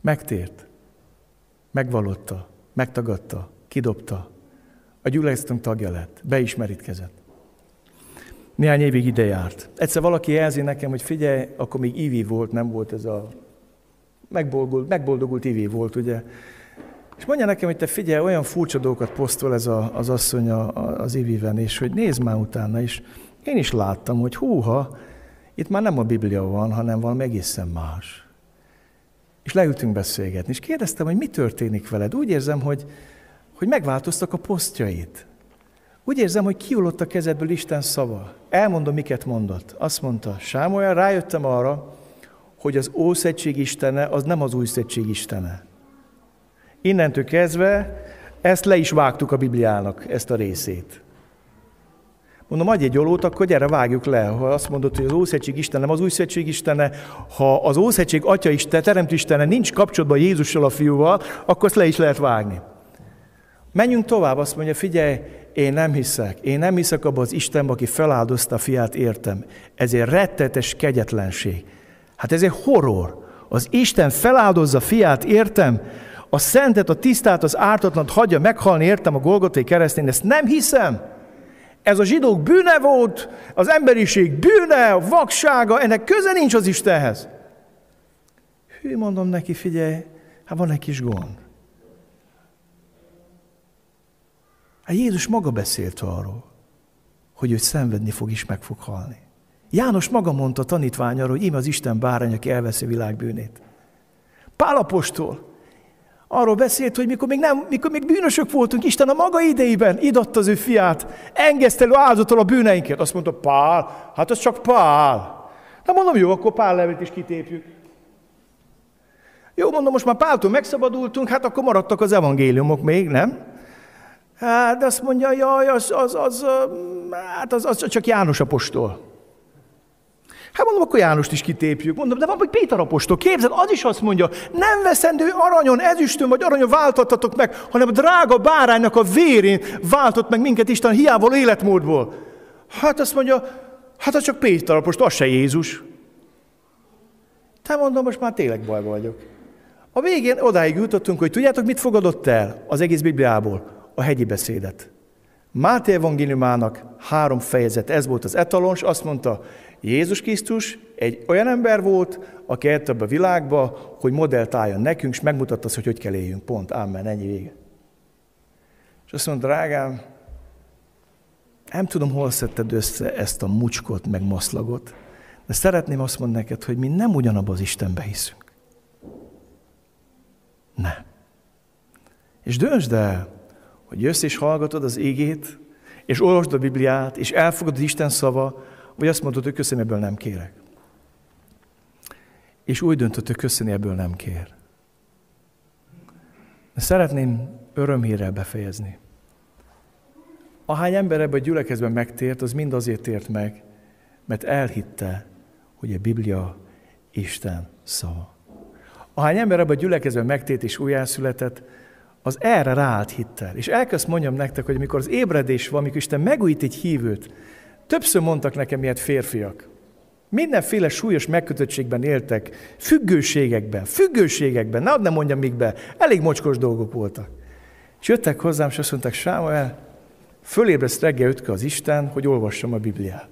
Megtért. Megvalotta. Megtagadta. Kidobta. A gyülekeztem tagja lett. Beismerítkezett. Néhány évig ide járt. Egyszer valaki jelzi nekem, hogy figyelj, akkor még Ivi volt, nem volt ez a megboldogult, megboldogult Ivi volt, ugye. És mondja nekem, hogy te figyelj, olyan furcsa dolgokat posztol ez a, az asszony a, az Iviven, és hogy nézd már utána, és én is láttam, hogy húha, itt már nem a Biblia van, hanem valami egészen más. És leültünk beszélgetni, és kérdeztem, hogy mi történik veled. Úgy érzem, hogy, hogy megváltoztak a posztjait. Úgy érzem, hogy kiullott a kezedből Isten szava. Elmondom, miket mondott. Azt mondta, Sámuel, rájöttem arra, hogy az Ószegység Istene az nem az Új Szegység Istene. Innentől kezdve ezt le is vágtuk a Bibliának, ezt a részét. Mondom, adj egy olót, akkor gyere, vágjuk le. Ha azt mondod, hogy az Ószegység Isten nem az Új Szegység Istene, ha az Ószegység Atya Isten, Teremtő Istene nincs kapcsolatban Jézussal a fiúval, akkor ezt le is lehet vágni. Menjünk tovább, azt mondja, figyelj, én nem hiszek. Én nem hiszek abba az Istenbe, aki feláldozta a fiát, értem. Ez egy rettetes kegyetlenség. Hát ez egy horror. Az Isten feláldozza fiát, értem. A szentet, a tisztát, az ártatlant hagyja meghalni, értem, a Golgotai keresztén. Ezt nem hiszem. Ez a zsidók bűne volt, az emberiség bűne, a vaksága, ennek köze nincs az Istenhez. Hű, mondom neki, figyelj, hát van egy kis gond. Hát Jézus maga beszélt arról, hogy ő szenvedni fog és meg fog halni. János maga mondta a tanítványára, hogy íme az Isten bárány, aki elveszi világ bűnét. Pálapostól arról beszélt, hogy mikor még, nem, mikor még bűnösök voltunk, Isten a maga idejében idatta az ő fiát, engesztelő áldozatot a bűneinket. Azt mondta, Pál, hát az csak Pál. Na mondom, jó, akkor Pál levet is kitépjük. Jó, mondom, most már Páltól megszabadultunk, hát akkor maradtak az evangéliumok még, nem? Hát, de azt mondja, jaj, az, az, az, hát az, az csak János apostol. Hát mondom, akkor Jánost is kitépjük. Mondom, de van, hogy Péter apostol. Képzeld, az is azt mondja, nem veszendő aranyon, ezüstön vagy aranyon váltottatok meg, hanem a drága báránynak a vérén váltott meg minket Isten hiából életmódból. Hát azt mondja, hát az csak Péter apostol, az se Jézus. Te mondom, most már tényleg baj vagyok. A végén odáig jutottunk, hogy tudjátok, mit fogadott el az egész Bibliából? A hegyi beszédet. Máté evangéliumának három fejezet, ez volt az etalons, azt mondta, Jézus Krisztus egy olyan ember volt, aki eljött a világba, hogy modellt álljon nekünk, és megmutatta azt, hogy hogy kell éljünk. Pont, ámen, ennyi vége. És azt mondta, drágám, nem tudom, hol szedted össze ezt a mucskot, meg maszlagot, de szeretném azt mondani neked, hogy mi nem ugyanabban az Istenbe hiszünk. Nem. És döntsd el, hogy jössz és hallgatod az égét, és olvasd a Bibliát, és elfogadod Isten szava, vagy azt mondod, hogy köszönöm, ebből nem kérek. És úgy döntött, hogy köszönni, ebből nem kér. De szeretném örömhírrel befejezni. Ahány ember ebben a gyülekezben megtért, az mind azért tért meg, mert elhitte, hogy a Biblia Isten szava. Ahány ember ebben a gyülekezben megtért és újjászületett, az erre ráállt hittel. És elkezd mondjam nektek, hogy amikor az ébredés van, amikor Isten megújít egy hívőt, többször mondtak nekem ilyet férfiak. Mindenféle súlyos megkötöttségben éltek, függőségekben, függőségekben, ne nem mondjam még be, elég mocskos dolgok voltak. És jöttek hozzám, és azt mondták, Sámuel, fölébreszt reggel ötkö az Isten, hogy olvassam a Bibliát.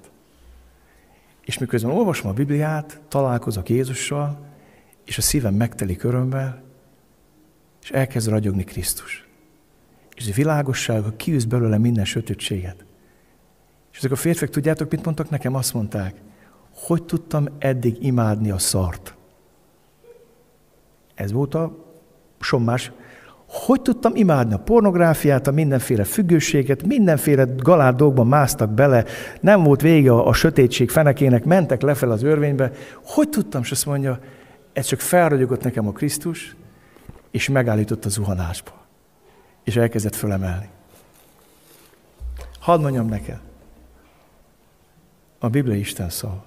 És miközben olvasom a Bibliát, találkozok Jézussal, és a szívem megtelik örömmel, és elkezd ragyogni Krisztus. És a világosság kiűz belőle minden sötétséget. És ezek a férfiak, tudjátok, mit mondtak nekem? Azt mondták, hogy tudtam eddig imádni a szart. Ez volt a sommás. Hogy tudtam imádni a pornográfiát, a mindenféle függőséget, mindenféle galád dolgban másztak bele, nem volt vége a, a sötétség fenekének, mentek lefelé az örvénybe. Hogy tudtam, és azt mondja, ez csak felragyogott nekem a Krisztus, és megállított a zuhanásba. És elkezdett fölemelni. Hadd mondjam neked, a Biblia Isten szava.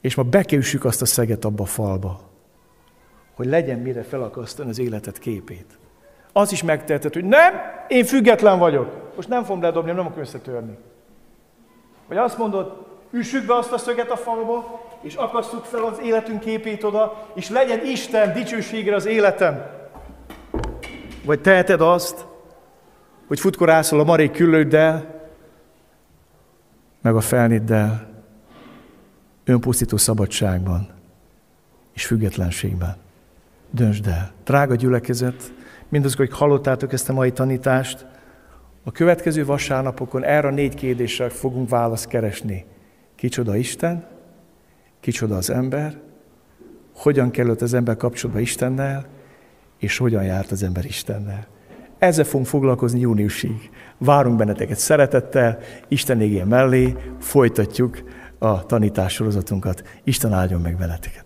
És ma bekéssük azt a szeget abba a falba, hogy legyen mire felakasztani az életet képét. Az is megteheted, hogy nem, én független vagyok. Most nem fogom ledobni, nem akarok összetörni. Vagy azt mondod, üssük be azt a szöget a falba, és akasztjuk fel az életünk képét oda, és legyen Isten dicsőségre az életem. Vagy teheted azt, hogy futkorászol a marék küllőddel, meg a felniddel, önpusztító szabadságban és függetlenségben. Döntsd el. Drága gyülekezet, mindazok, hogy hallottátok ezt a mai tanítást, a következő vasárnapokon erre a négy kérdésre fogunk választ keresni. Kicsoda Isten, kicsoda az ember, hogyan kellett az ember kapcsolatba Istennel, és hogyan járt az ember Istennel. Ezzel fogunk foglalkozni júniusig. Várunk benneteket szeretettel, Isten égén mellé, folytatjuk a tanítássorozatunkat. Isten áldjon meg benneteket.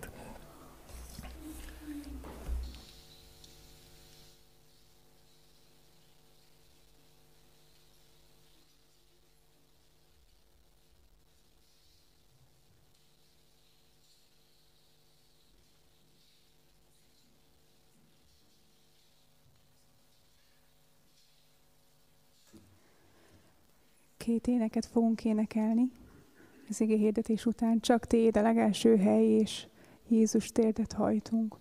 téneket fogunk énekelni az igé hirdetés után. Csak Téd a legelső hely, és Jézus térdet hajtunk.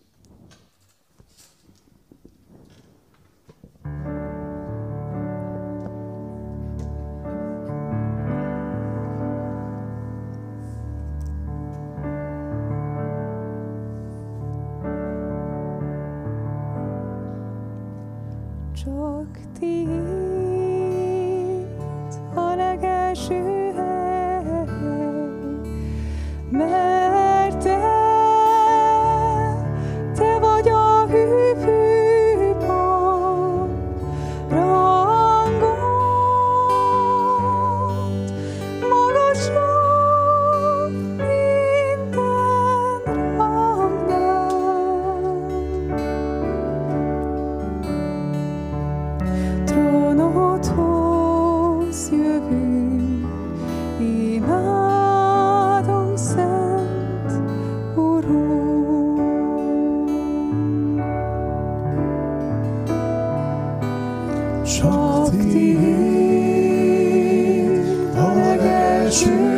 Csak Téd csak Sakti, a legelső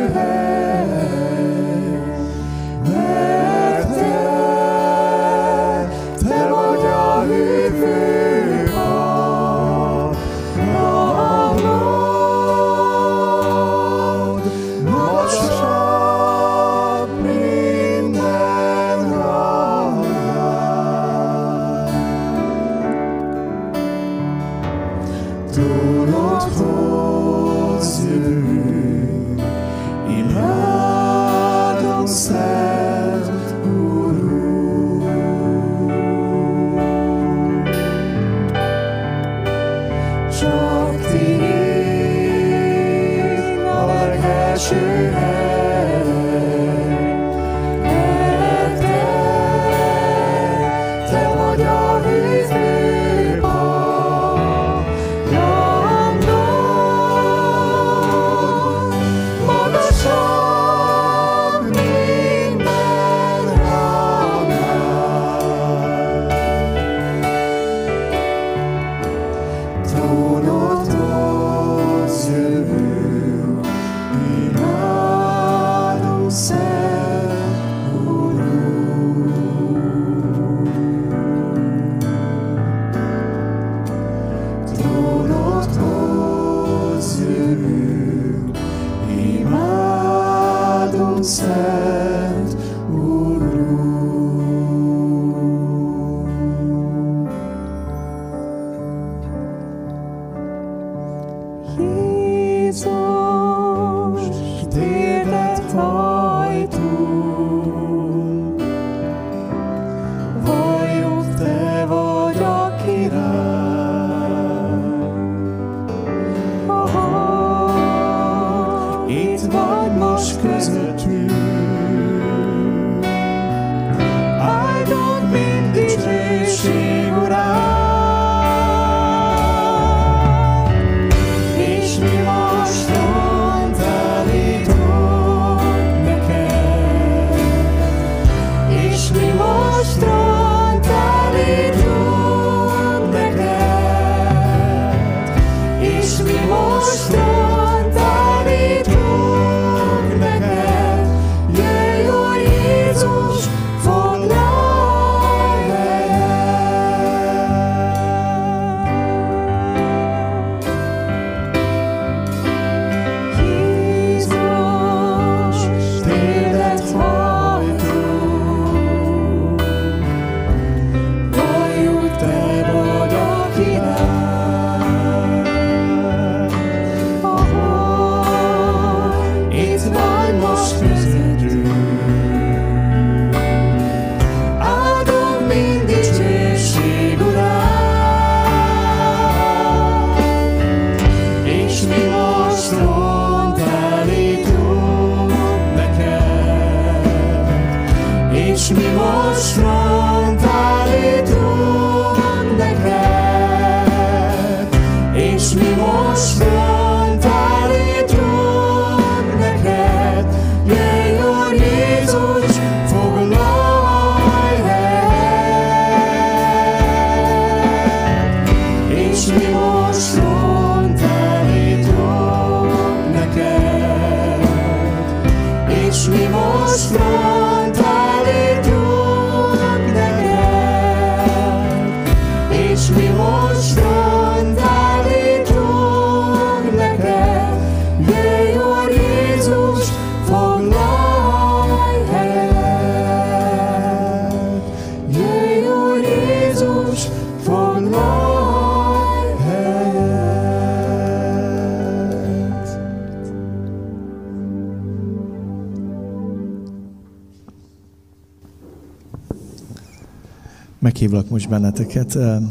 Meghívlak most benneteket uh,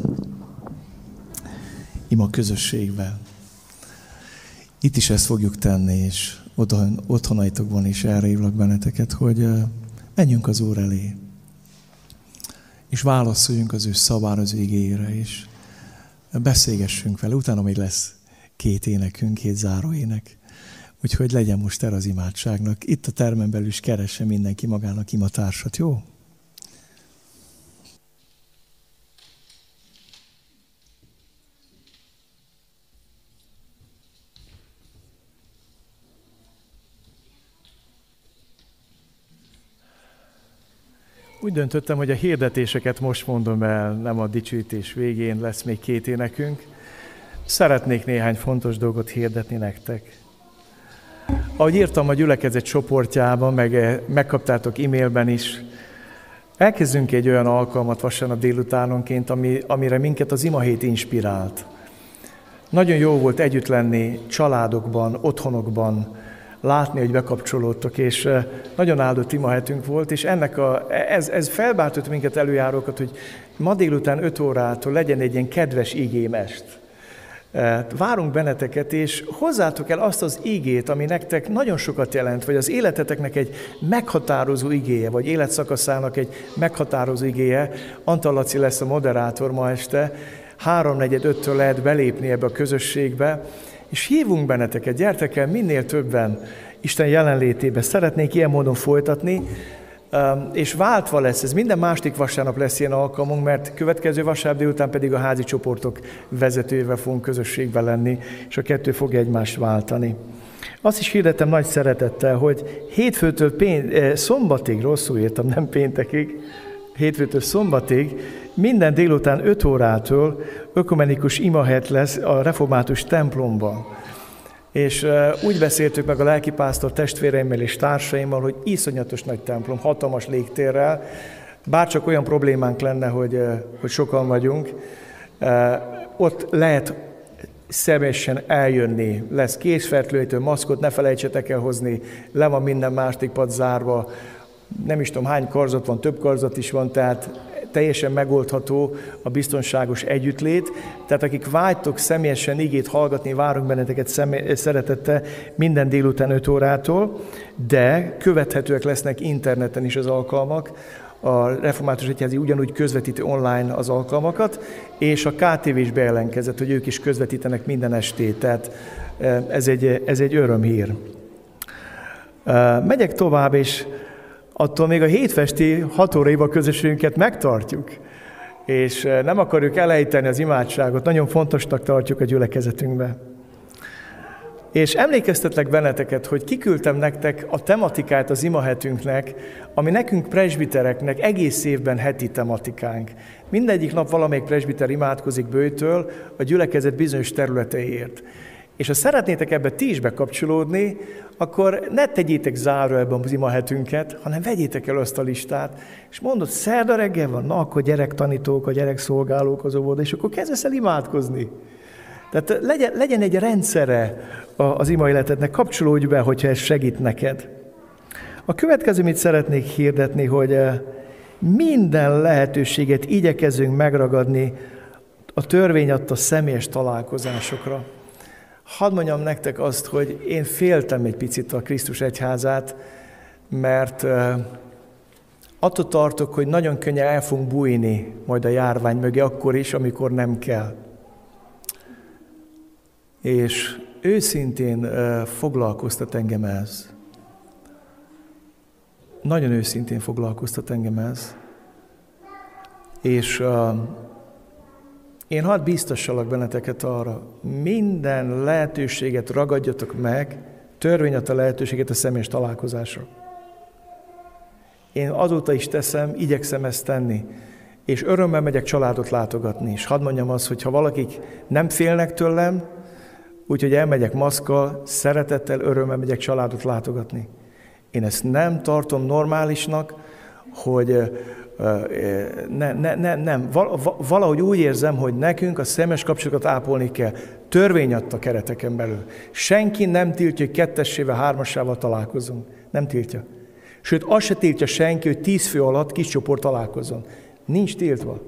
ima közösségbe. Itt is ezt fogjuk tenni, és otthon, otthonaitokban is erre hívlak benneteket, hogy uh, menjünk az Úr elé, és válaszoljunk az ő szabára, az igényére, és beszélgessünk vele. Utána még lesz két énekünk, két záróének. Úgyhogy legyen most el az imádságnak. Itt a termen belül is keresse mindenki magának imatársat, jó? Úgy döntöttem, hogy a hirdetéseket most mondom el, nem a dicsőítés végén, lesz még két énekünk. Szeretnék néhány fontos dolgot hirdetni nektek. Ahogy írtam a gyülekezet csoportjában, meg eh, megkaptátok e-mailben is, elkezdünk egy olyan alkalmat vasárnap délutánonként, ami, amire minket az imahét inspirált. Nagyon jó volt együtt lenni családokban, otthonokban, látni, hogy bekapcsolódtok, és nagyon áldott imahetünk volt, és ennek a, ez, ez felbártott minket előjárókat, hogy ma délután 5 órától legyen egy ilyen kedves igémest. Várunk benneteket, és hozzátok el azt az igét, ami nektek nagyon sokat jelent, vagy az életeteknek egy meghatározó igéje, vagy életszakaszának egy meghatározó igéje. Antal Laci lesz a moderátor ma este, háromnegyed öttől lehet belépni ebbe a közösségbe, és hívunk benneteket, gyertek el minél többen Isten jelenlétébe. Szeretnék ilyen módon folytatni, um, és váltva lesz, ez minden második vasárnap lesz ilyen alkalmunk, mert következő vasárnap délután pedig a házi csoportok vezetőjével fogunk közösségben lenni, és a kettő fogja egymást váltani. Azt is hirdetem nagy szeretettel, hogy hétfőtől pént, eh, szombatig, rosszul írtam, nem péntekig, hétfőtől szombatig minden délután 5 órától ökumenikus imahelyet lesz a református templomban. És úgy beszéltük meg a lelkipásztor testvéreimmel és társaimmal, hogy iszonyatos nagy templom, hatalmas légtérrel, bárcsak olyan problémánk lenne, hogy, hogy sokan vagyunk, ott lehet személyesen eljönni, lesz készfertlőjtő, maszkot, ne felejtsetek el hozni, le van minden másik pad zárva, nem is tudom hány karzat van, több karzat is van, tehát teljesen megoldható a biztonságos együttlét. Tehát akik vágytok személyesen igét hallgatni, várunk benneteket személy, szeretette minden délután 5 órától, de követhetőek lesznek interneten is az alkalmak. A Református Egyházi ugyanúgy közvetíti online az alkalmakat, és a KTV is bejelentkezett, hogy ők is közvetítenek minden estét, tehát eh, ez egy, ez egy örömhír. Eh, megyek tovább, és attól még a hétfesti hat órai közösségünket megtartjuk, és eh, nem akarjuk elejteni az imádságot, nagyon fontosnak tartjuk a gyülekezetünkbe. És emlékeztetlek benneteket, hogy kiküldtem nektek a tematikát az imahetünknek, ami nekünk presbitereknek egész évben heti tematikánk. Mindegyik nap valamelyik presbiter imádkozik bőtől a gyülekezet bizonyos területeiért. És ha szeretnétek ebbe ti is bekapcsolódni, akkor ne tegyétek záró ebbe az imahetünket, hanem vegyétek el azt a listát, és mondod, szerda reggel van, na akkor gyerektanítók, a gyerekszolgálók az óvoda, és akkor kezdesz el imádkozni. Tehát legyen, legyen egy rendszere az ima életednek, kapcsolódj be, hogyha ez segít neked. A következő, mit szeretnék hirdetni, hogy eh, minden lehetőséget igyekezünk megragadni a törvény adta személyes találkozásokra. Hadd mondjam nektek azt, hogy én féltem egy picit a Krisztus egyházát, mert attól tartok, hogy nagyon könnyen el fogunk bújni majd a járvány mögé akkor is, amikor nem kell. És őszintén foglalkoztat engem ez. Nagyon őszintén foglalkoztat engem ez. És én hadd biztossalak benneteket arra, minden lehetőséget ragadjatok meg, törvény a lehetőséget a személyes találkozásra. Én azóta is teszem, igyekszem ezt tenni, és örömmel megyek családot látogatni. És hadd mondjam azt, hogy ha valakik nem félnek tőlem, úgyhogy elmegyek maszkkal, szeretettel, örömmel megyek családot látogatni. Én ezt nem tartom normálisnak, hogy ne, ne, ne, nem. Valahogy úgy érzem, hogy nekünk a szemes kapcsolatokat ápolni kell. Törvény adta kereteken belül. Senki nem tiltja, hogy kettessével, hármasával találkozunk. Nem tiltja. Sőt, azt se tiltja senki, hogy tíz fő alatt kis csoport találkozon. Nincs tiltva.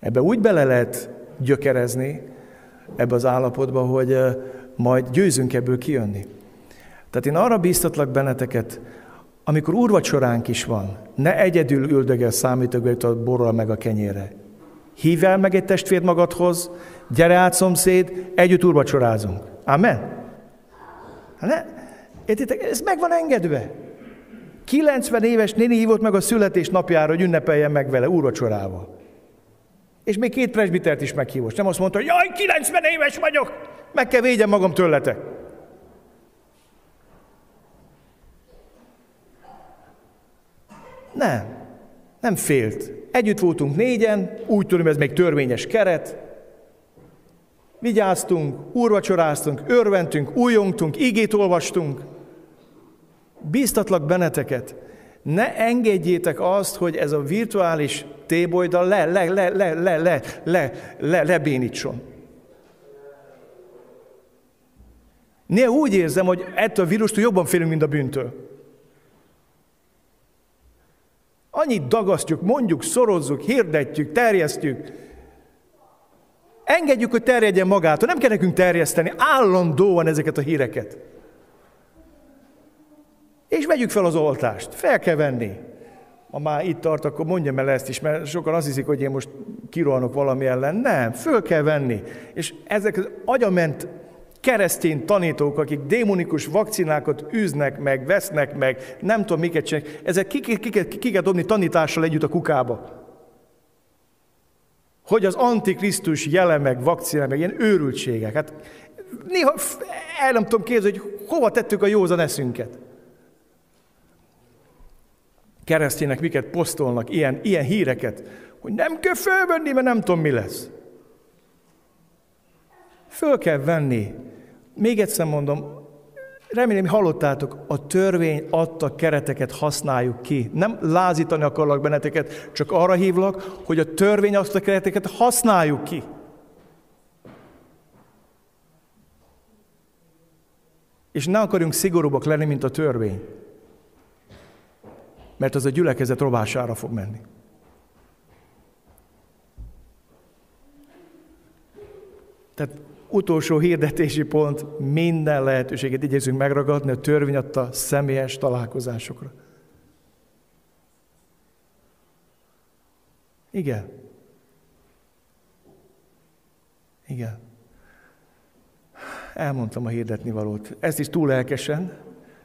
Ebbe úgy bele lehet gyökerezni, ebbe az állapotba, hogy majd győzünk ebből kijönni. Tehát én arra bíztatlak benneteket, amikor úrvacsoránk is van, ne egyedül üldögel számítógépet a borral meg a kenyére. Hívj el meg egy testvért magadhoz, gyere át szomszéd, együtt úrvacsorázunk. Amen? Ne, értitek, ez meg van engedve. 90 éves néni hívott meg a születésnapjára, hogy ünnepeljen meg vele úrvacsorával. És még két presbitert is meghívott. Nem azt mondta, hogy jaj, 90 éves vagyok, meg kell védjem magam tőletek. Nem, nem félt. Együtt voltunk négyen, úgy tudom, ez még törvényes keret. Vigyáztunk, úrvacsoráztunk, örventünk, újongtunk, igét olvastunk. Bíztatlak benneteket, ne engedjétek azt, hogy ez a virtuális tébolyda le, le, le, le, le, le, le, le, lebénítson. Néha úgy érzem, hogy ettől a vírustól jobban félünk, mint a bűntől. Annyit dagasztjuk, mondjuk, szorozzuk, hirdetjük, terjesztjük. Engedjük, hogy terjedjen magától. Nem kell nekünk terjeszteni állandóan ezeket a híreket. És vegyük fel az oltást. Fel kell venni. Ha már itt tart, akkor mondjam el ezt is, mert sokan azt hiszik, hogy én most kirohanok valami ellen. Nem, föl kell venni. És ezek az agyament keresztény tanítók, akik démonikus vakcinákat űznek meg, vesznek meg, nem tudom miket csinálják, ezek ki, ki, ki, ki, ki dobni tanítással együtt a kukába. Hogy az antikrisztus jele meg, vakcina meg, ilyen őrültségek. Hát néha el nem tudom képzelni, hogy hova tettük a józan eszünket. Keresztények miket posztolnak, ilyen, ilyen híreket, hogy nem kell fölvenni, mert nem tudom, mi lesz. Föl kell venni. Még egyszer mondom, remélem, hallottátok, a törvény adta kereteket használjuk ki. Nem lázítani akarlak benneteket, csak arra hívlak, hogy a törvény adta kereteket használjuk ki. És ne akarjunk szigorúbbak lenni, mint a törvény. Mert az a gyülekezet rovására fog menni. Tehát utolsó hirdetési pont, minden lehetőséget igyekszünk megragadni a törvény adta személyes találkozásokra. Igen. Igen. Elmondtam a hirdetni valót. Ezt is túl lelkesen.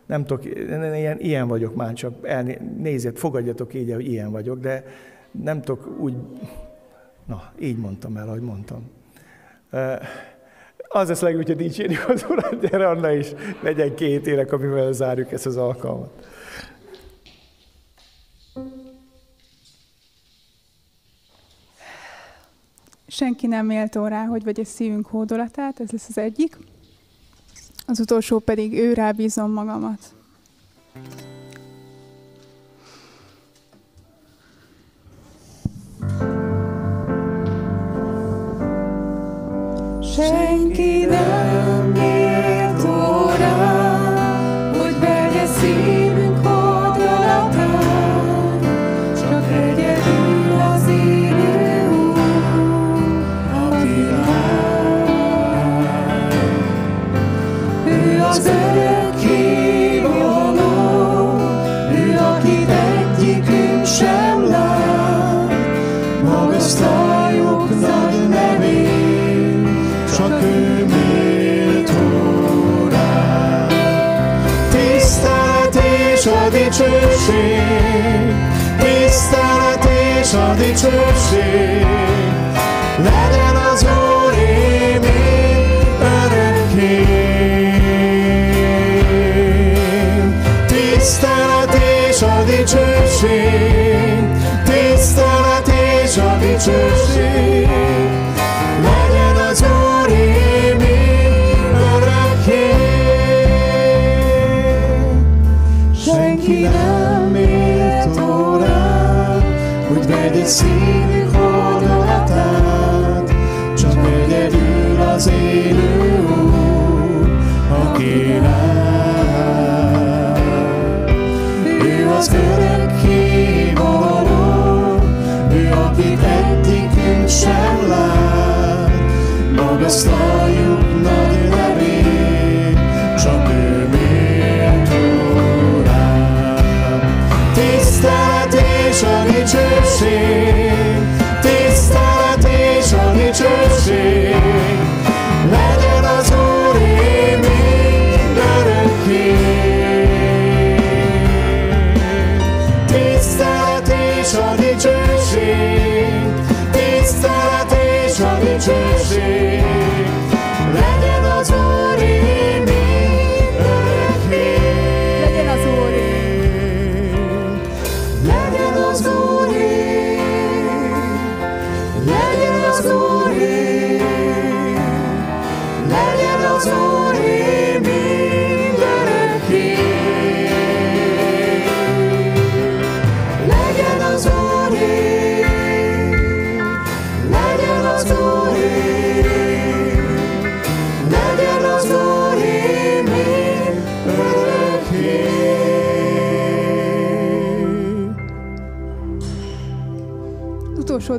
Nem tudok, ilyen, ilyen vagyok már, csak nézzet, fogadjatok így, hogy ilyen vagyok, de nem tudok úgy, na, így mondtam el, ahogy mondtam. Az lesz legjobb, hogyha dicsérjük az Urat, gyere Anna is, legyen két érek, amivel zárjuk ezt az alkalmat. Senki nem méltó rá, hogy vagy a szívünk hódolatát, ez lesz az egyik. Az utolsó pedig ő rábízom magamat.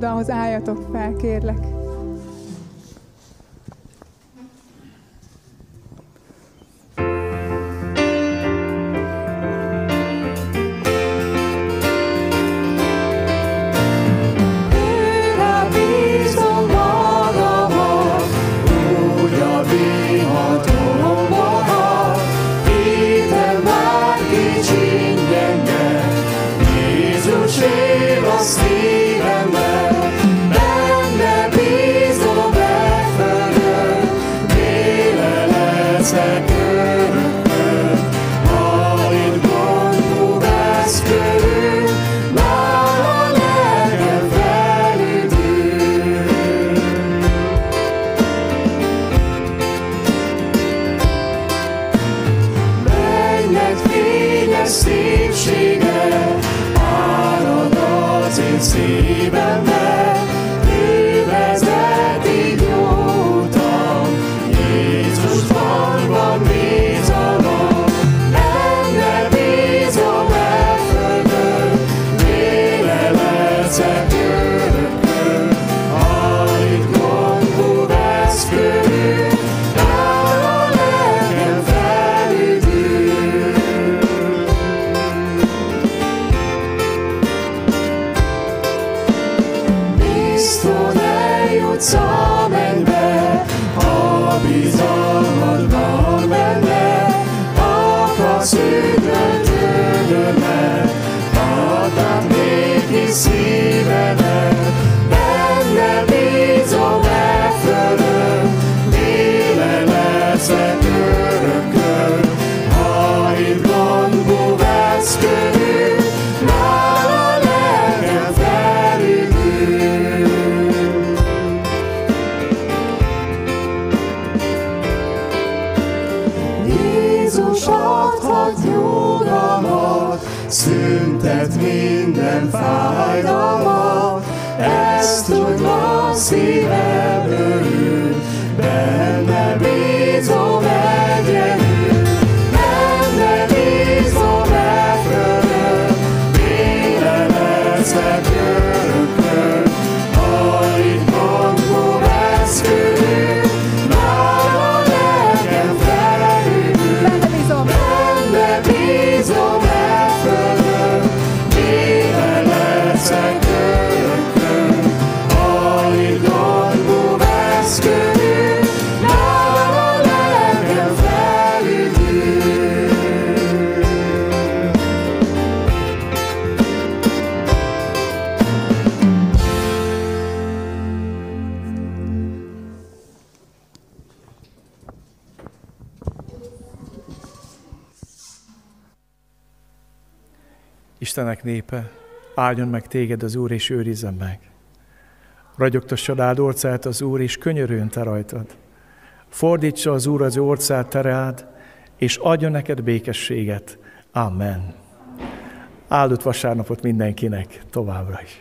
oldalhoz álljatok fel, kérlek. Istenek népe, áldjon meg téged az Úr, és őrizzen meg. Ragyogtassa rád orcát az Úr, és könyörüljön te rajtad. Fordítsa az Úr az orcát te rád, és adjon neked békességet. Amen. Áldott vasárnapot mindenkinek továbbra is.